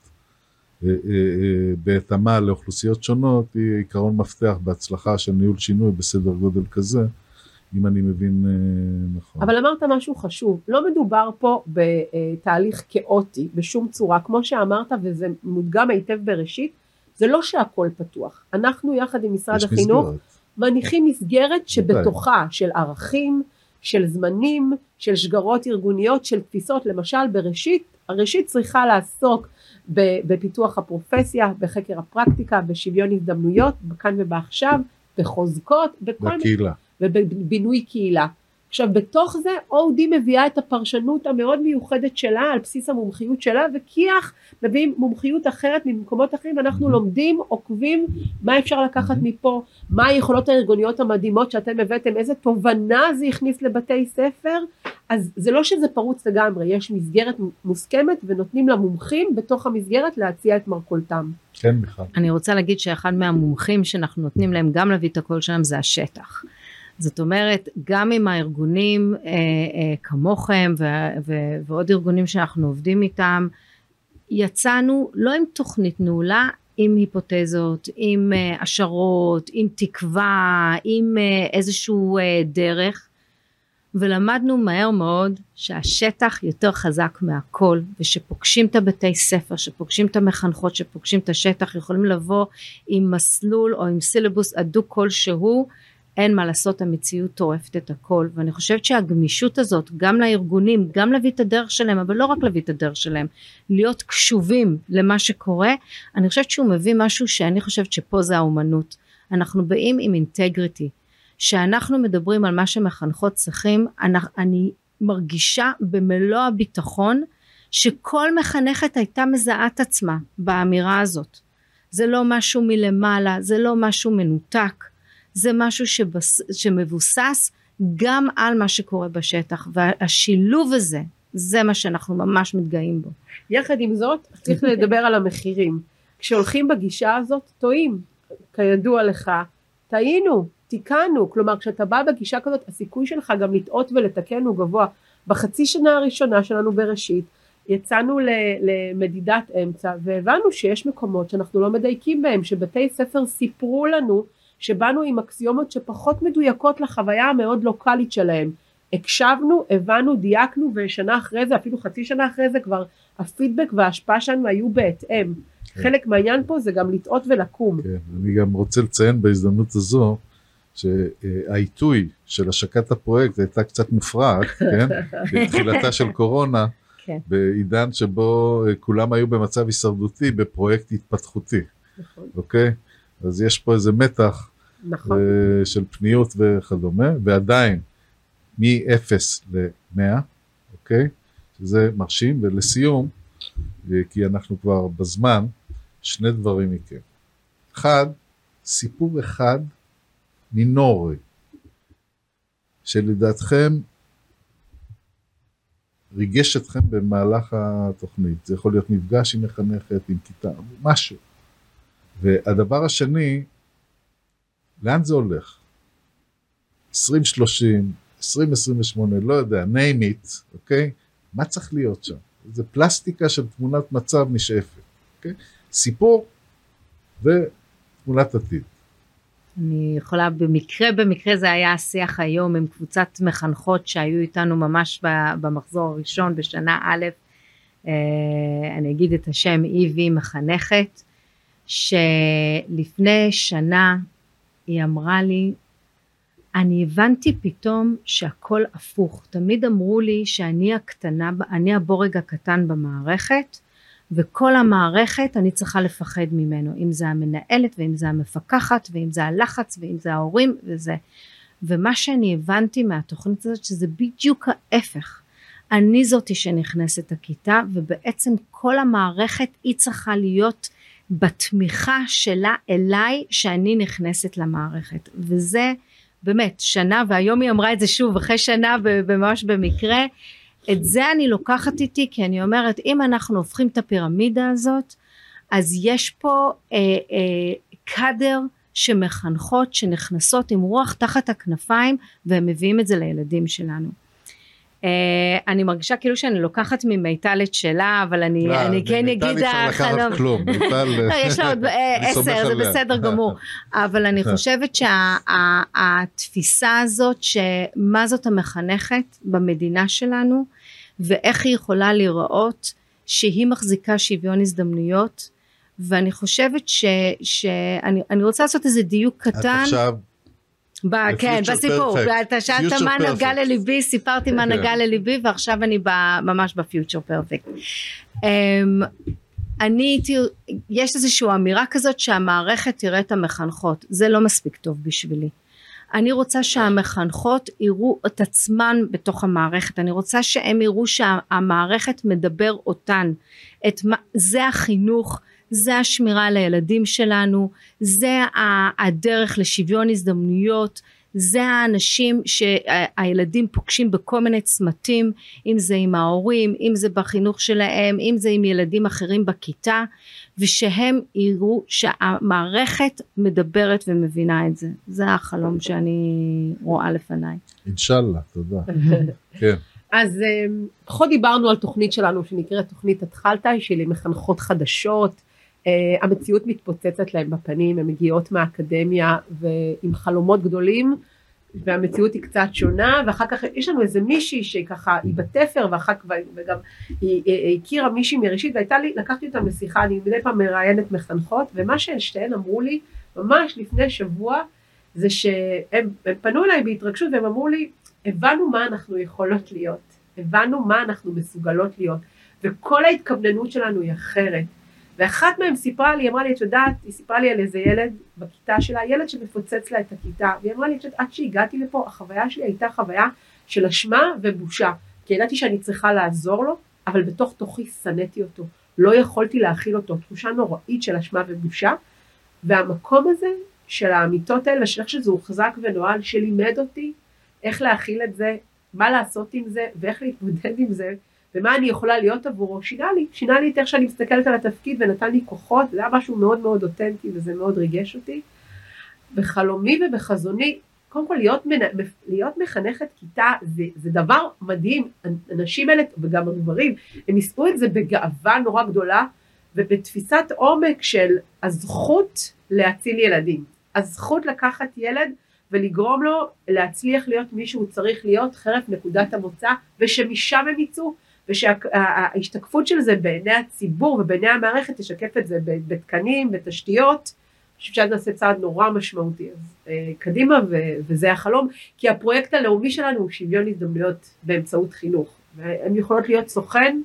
אה, אה, אה, בהתאמה לאוכלוסיות שונות היא עיקרון מפתח בהצלחה של ניהול שינוי בסדר גודל כזה. אם אני מבין נכון. אבל אמרת משהו חשוב, לא מדובר פה בתהליך כאוטי בשום צורה, כמו שאמרת וזה מודגם היטב בראשית, זה לא שהכל פתוח, אנחנו יחד עם משרד החינוך מסגרת. מניחים מסגרת שבתוכה של ערכים, של זמנים, של שגרות ארגוניות, של תפיסות, למשל בראשית, הראשית צריכה לעסוק בפיתוח הפרופסיה, בחקר הפרקטיקה, בשוויון הזדמנויות, בכאן ובעכשיו, בחוזקות, בכל בקהילה. ובבינוי קהילה. עכשיו בתוך זה OD מביאה את הפרשנות המאוד מיוחדת שלה על בסיס המומחיות שלה וכיח מביאים מומחיות אחרת ממקומות אחרים ואנחנו. לומדים עוקבים מה אפשר לקחת. מפה מה היכולות הארגוניות המדהימות שאתם הבאתם איזה תובנה זה הכניס לבתי ספר אז זה לא שזה פרוץ לגמרי יש מסגרת מוסכמת ונותנים למומחים בתוך המסגרת להציע את מרכולתם. כן בכלל. אני רוצה להגיד שאחד מהמומחים שאנחנו נותנים להם גם להביא את הקול שלהם זה השטח. זאת אומרת גם עם הארגונים אה, אה, כמוכם ו, ו, ועוד ארגונים שאנחנו עובדים איתם יצאנו לא עם תוכנית נעולה עם היפותזות, עם אה, השערות, עם תקווה, עם אה, איזשהו אה, דרך ולמדנו מהר מאוד שהשטח יותר חזק מהכל ושפוגשים את הבתי ספר, שפוגשים את המחנכות, שפוגשים את השטח, יכולים לבוא עם מסלול או עם סילבוס אדוק כלשהו אין מה לעשות המציאות טורפת את הכל ואני חושבת שהגמישות הזאת גם לארגונים גם להביא את הדרך שלהם אבל לא רק להביא את הדרך שלהם להיות קשובים למה שקורה אני חושבת שהוא מביא משהו שאני חושבת שפה זה האומנות. אנחנו באים עם אינטגריטי. שאנחנו מדברים על מה שמחנכות צריכים אני, אני מרגישה במלוא הביטחון שכל מחנכת הייתה מזהה את עצמה באמירה הזאת. זה לא משהו מלמעלה זה לא משהו מנותק זה משהו שבס, שמבוסס גם על מה שקורה בשטח והשילוב הזה זה מה שאנחנו ממש מתגאים בו. יחד עם זאת צריך לדבר על המחירים. כשהולכים בגישה הזאת טועים. כידוע לך טעינו, תיקנו, כלומר כשאתה בא בגישה כזאת הסיכוי שלך גם לטעות ולתקן הוא גבוה. בחצי שנה הראשונה שלנו בראשית יצאנו למדידת אמצע והבנו שיש מקומות שאנחנו לא מדייקים בהם, שבתי ספר סיפרו לנו שבאנו עם אקסיומות שפחות מדויקות לחוויה המאוד לוקאלית שלהם. הקשבנו, הבנו, דייקנו ושנה אחרי זה, אפילו חצי שנה אחרי זה כבר הפידבק וההשפעה שלנו היו בהתאם. כן. חלק מהעניין פה זה גם לטעות ולקום. כן, אני גם רוצה לציין בהזדמנות הזו שהעיתוי של השקת הפרויקט הייתה קצת מופרעת, כן? בתחילתה של קורונה, כן. בעידן שבו כולם היו במצב הישרדותי בפרויקט התפתחותי, נכון. אוקיי? אז יש פה איזה מתח נכון. של פניות וכדומה, ועדיין מ-0 ל-100, אוקיי? שזה מרשים, ולסיום, כי אנחנו כבר בזמן, שני דברים מכם. אחד, סיפור אחד מינורי, שלדעתכם ריגש אתכם במהלך התוכנית. זה יכול להיות מפגש עם מחנכת, עם כיתה, משהו. והדבר השני, לאן זה הולך? 2030, 2028, לא יודע, name it, אוקיי? מה צריך להיות שם? זה פלסטיקה של תמונת מצב נשאפת, אוקיי? סיפור ותמונת עתיד. אני יכולה במקרה במקרה זה היה השיח היום עם קבוצת מחנכות שהיו איתנו ממש במחזור הראשון בשנה א', אה, אני אגיד את השם איבי מחנכת שלפני שנה היא אמרה לי, אני הבנתי פתאום שהכל הפוך. תמיד אמרו לי שאני הקטנה, אני הבורג הקטן במערכת, וכל המערכת אני צריכה לפחד ממנו, אם זה המנהלת ואם זה המפקחת ואם זה הלחץ ואם זה ההורים וזה. ומה שאני הבנתי מהתוכנית הזאת שזה בדיוק ההפך. אני זאתי שנכנסת הכיתה ובעצם כל המערכת היא צריכה להיות בתמיכה שלה אליי שאני נכנסת למערכת וזה באמת שנה והיום היא אמרה את זה שוב אחרי שנה ממש במקרה את זה אני לוקחת איתי כי אני אומרת אם אנחנו הופכים את הפירמידה הזאת אז יש פה אה, אה, קאדר שמחנכות שנכנסות עם רוח תחת הכנפיים והם מביאים את זה לילדים שלנו. Uh, אני מרגישה כאילו שאני לוקחת ממיטל את שלה אבל אני, לא, אני כן אגיד החלום. כלום, מיטל, לא, יש לה עוד אה, עשר זה בסדר גמור אבל אני חושבת שהתפיסה הזאת שמה זאת המחנכת במדינה שלנו ואיך היא יכולה להיראות שהיא מחזיקה שוויון הזדמנויות ואני חושבת שאני רוצה לעשות איזה דיוק קטן. את עכשיו ב, כן, בסיפור, אתה שאלת מה נגע לליבי, סיפרתי מה כן. נגע לליבי ועכשיו אני ממש בפיוטר פרפקט. Um, אני הייתי, יש איזושהי אמירה כזאת שהמערכת תראה את המחנכות, זה לא מספיק טוב בשבילי. אני רוצה שהמחנכות יראו את עצמן בתוך המערכת, אני רוצה שהם יראו שהמערכת מדבר אותן, את מה, זה החינוך, זה השמירה על הילדים שלנו, זה הדרך לשוויון הזדמנויות, זה האנשים שהילדים פוגשים בכל מיני צמתים, אם זה עם ההורים, אם זה בחינוך שלהם, אם זה עם ילדים אחרים בכיתה, ושהם יראו שהמערכת מדברת ומבינה את זה. זה החלום שאני רואה לפניי. אינשאללה, תודה. כן. אז פחות דיברנו על תוכנית שלנו שנקראת תוכנית התחלת, שהיא למחנכות חדשות. Uh, המציאות מתפוצצת להם בפנים, הן מגיעות מהאקדמיה ועם חלומות גדולים והמציאות היא קצת שונה ואחר כך יש לנו איזה מישהי שככה היא בתפר ואחר כך וגם היא, היא, היא הכירה מישהי מראשית והייתה לי, לקחתי אותם לשיחה, אני מדי פעם מראיינת מחנכות ומה ששתיהן אמרו לי ממש לפני שבוע זה שהם פנו אליי בהתרגשות והם אמרו לי הבנו מה אנחנו יכולות להיות, הבנו מה אנחנו מסוגלות להיות וכל ההתכווננות שלנו היא אחרת ואחת מהם סיפרה לי, אמרה לי, את יודעת, היא סיפרה לי על איזה ילד בכיתה שלה, ילד שמפוצץ לה את הכיתה, והיא אמרה לי, את יודעת, עד שהגעתי לפה, החוויה שלי הייתה חוויה של אשמה ובושה, כי ידעתי שאני צריכה לעזור לו, אבל בתוך תוכי שנאתי אותו, לא יכולתי להכיל אותו, תחושה נוראית של אשמה ובושה, והמקום הזה של האמיתות האלה, של איך שזה הוחזק ונוהל, שלימד אותי איך להכיל את זה, מה לעשות עם זה, ואיך להתמודד עם זה, ומה אני יכולה להיות עבורו, שינה לי, שינה לי את איך שאני מסתכלת על התפקיד ונתן לי כוחות, זה היה משהו מאוד מאוד אותנטי וזה מאוד ריגש אותי. בחלומי ובחזוני, קודם כל להיות, מנ... להיות מחנכת כיתה זה, זה דבר מדהים, אנשים האלה וגם הגברים, הם יספו את זה בגאווה נורא גדולה ובתפיסת עומק של הזכות להציל ילדים, הזכות לקחת ילד ולגרום לו להצליח להיות מי שהוא צריך להיות חרף נקודת המוצא ושמשם הם יצאו ושההשתקפות של זה בעיני הציבור ובעיני המערכת תשקף את זה בתקנים, בתשתיות, אני חושבת שאז נעשה צעד נורא משמעותי. אז אה, קדימה, ו- וזה החלום, כי הפרויקט הלאומי שלנו הוא שוויון הזדמנויות באמצעות חינוך, והן יכולות להיות סוכן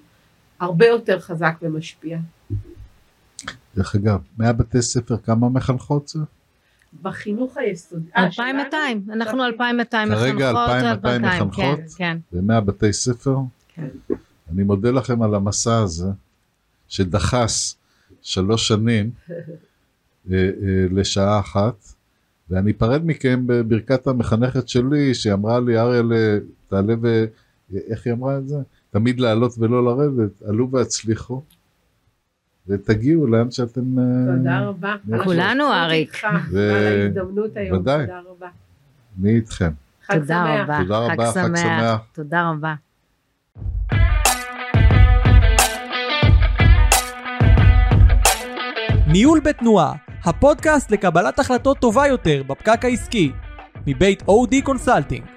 הרבה יותר חזק ומשפיע. דרך אגב, מהבתי ספר כמה מחנכות זה? בחינוך היסודי. 2,200, אה, אנחנו 2,200 מחנכות. כרגע 2,200 מחנכות, כן, כן. ו בתי ספר? כן. אני מודה לכם על המסע הזה, שדחס שלוש שנים אה, אה, לשעה אחת, ואני אפרד מכם בברכת המחנכת שלי, שהיא אמרה לי, אריאל, תעלה ו... איך היא אמרה את זה? תמיד לעלות ולא לרדת, עלו והצליחו. ותגיעו לאן שאתם... אה, תודה רבה. כולנו, אריק. ועל ההזדמנות היום. ודאי. תודה רבה. אני איתכם. תודה רבה. תודה רבה, חג שמח. תודה רבה. ניהול בתנועה, הפודקאסט לקבלת החלטות טובה יותר בפקק העסקי, מבית אודי קונסלטינג.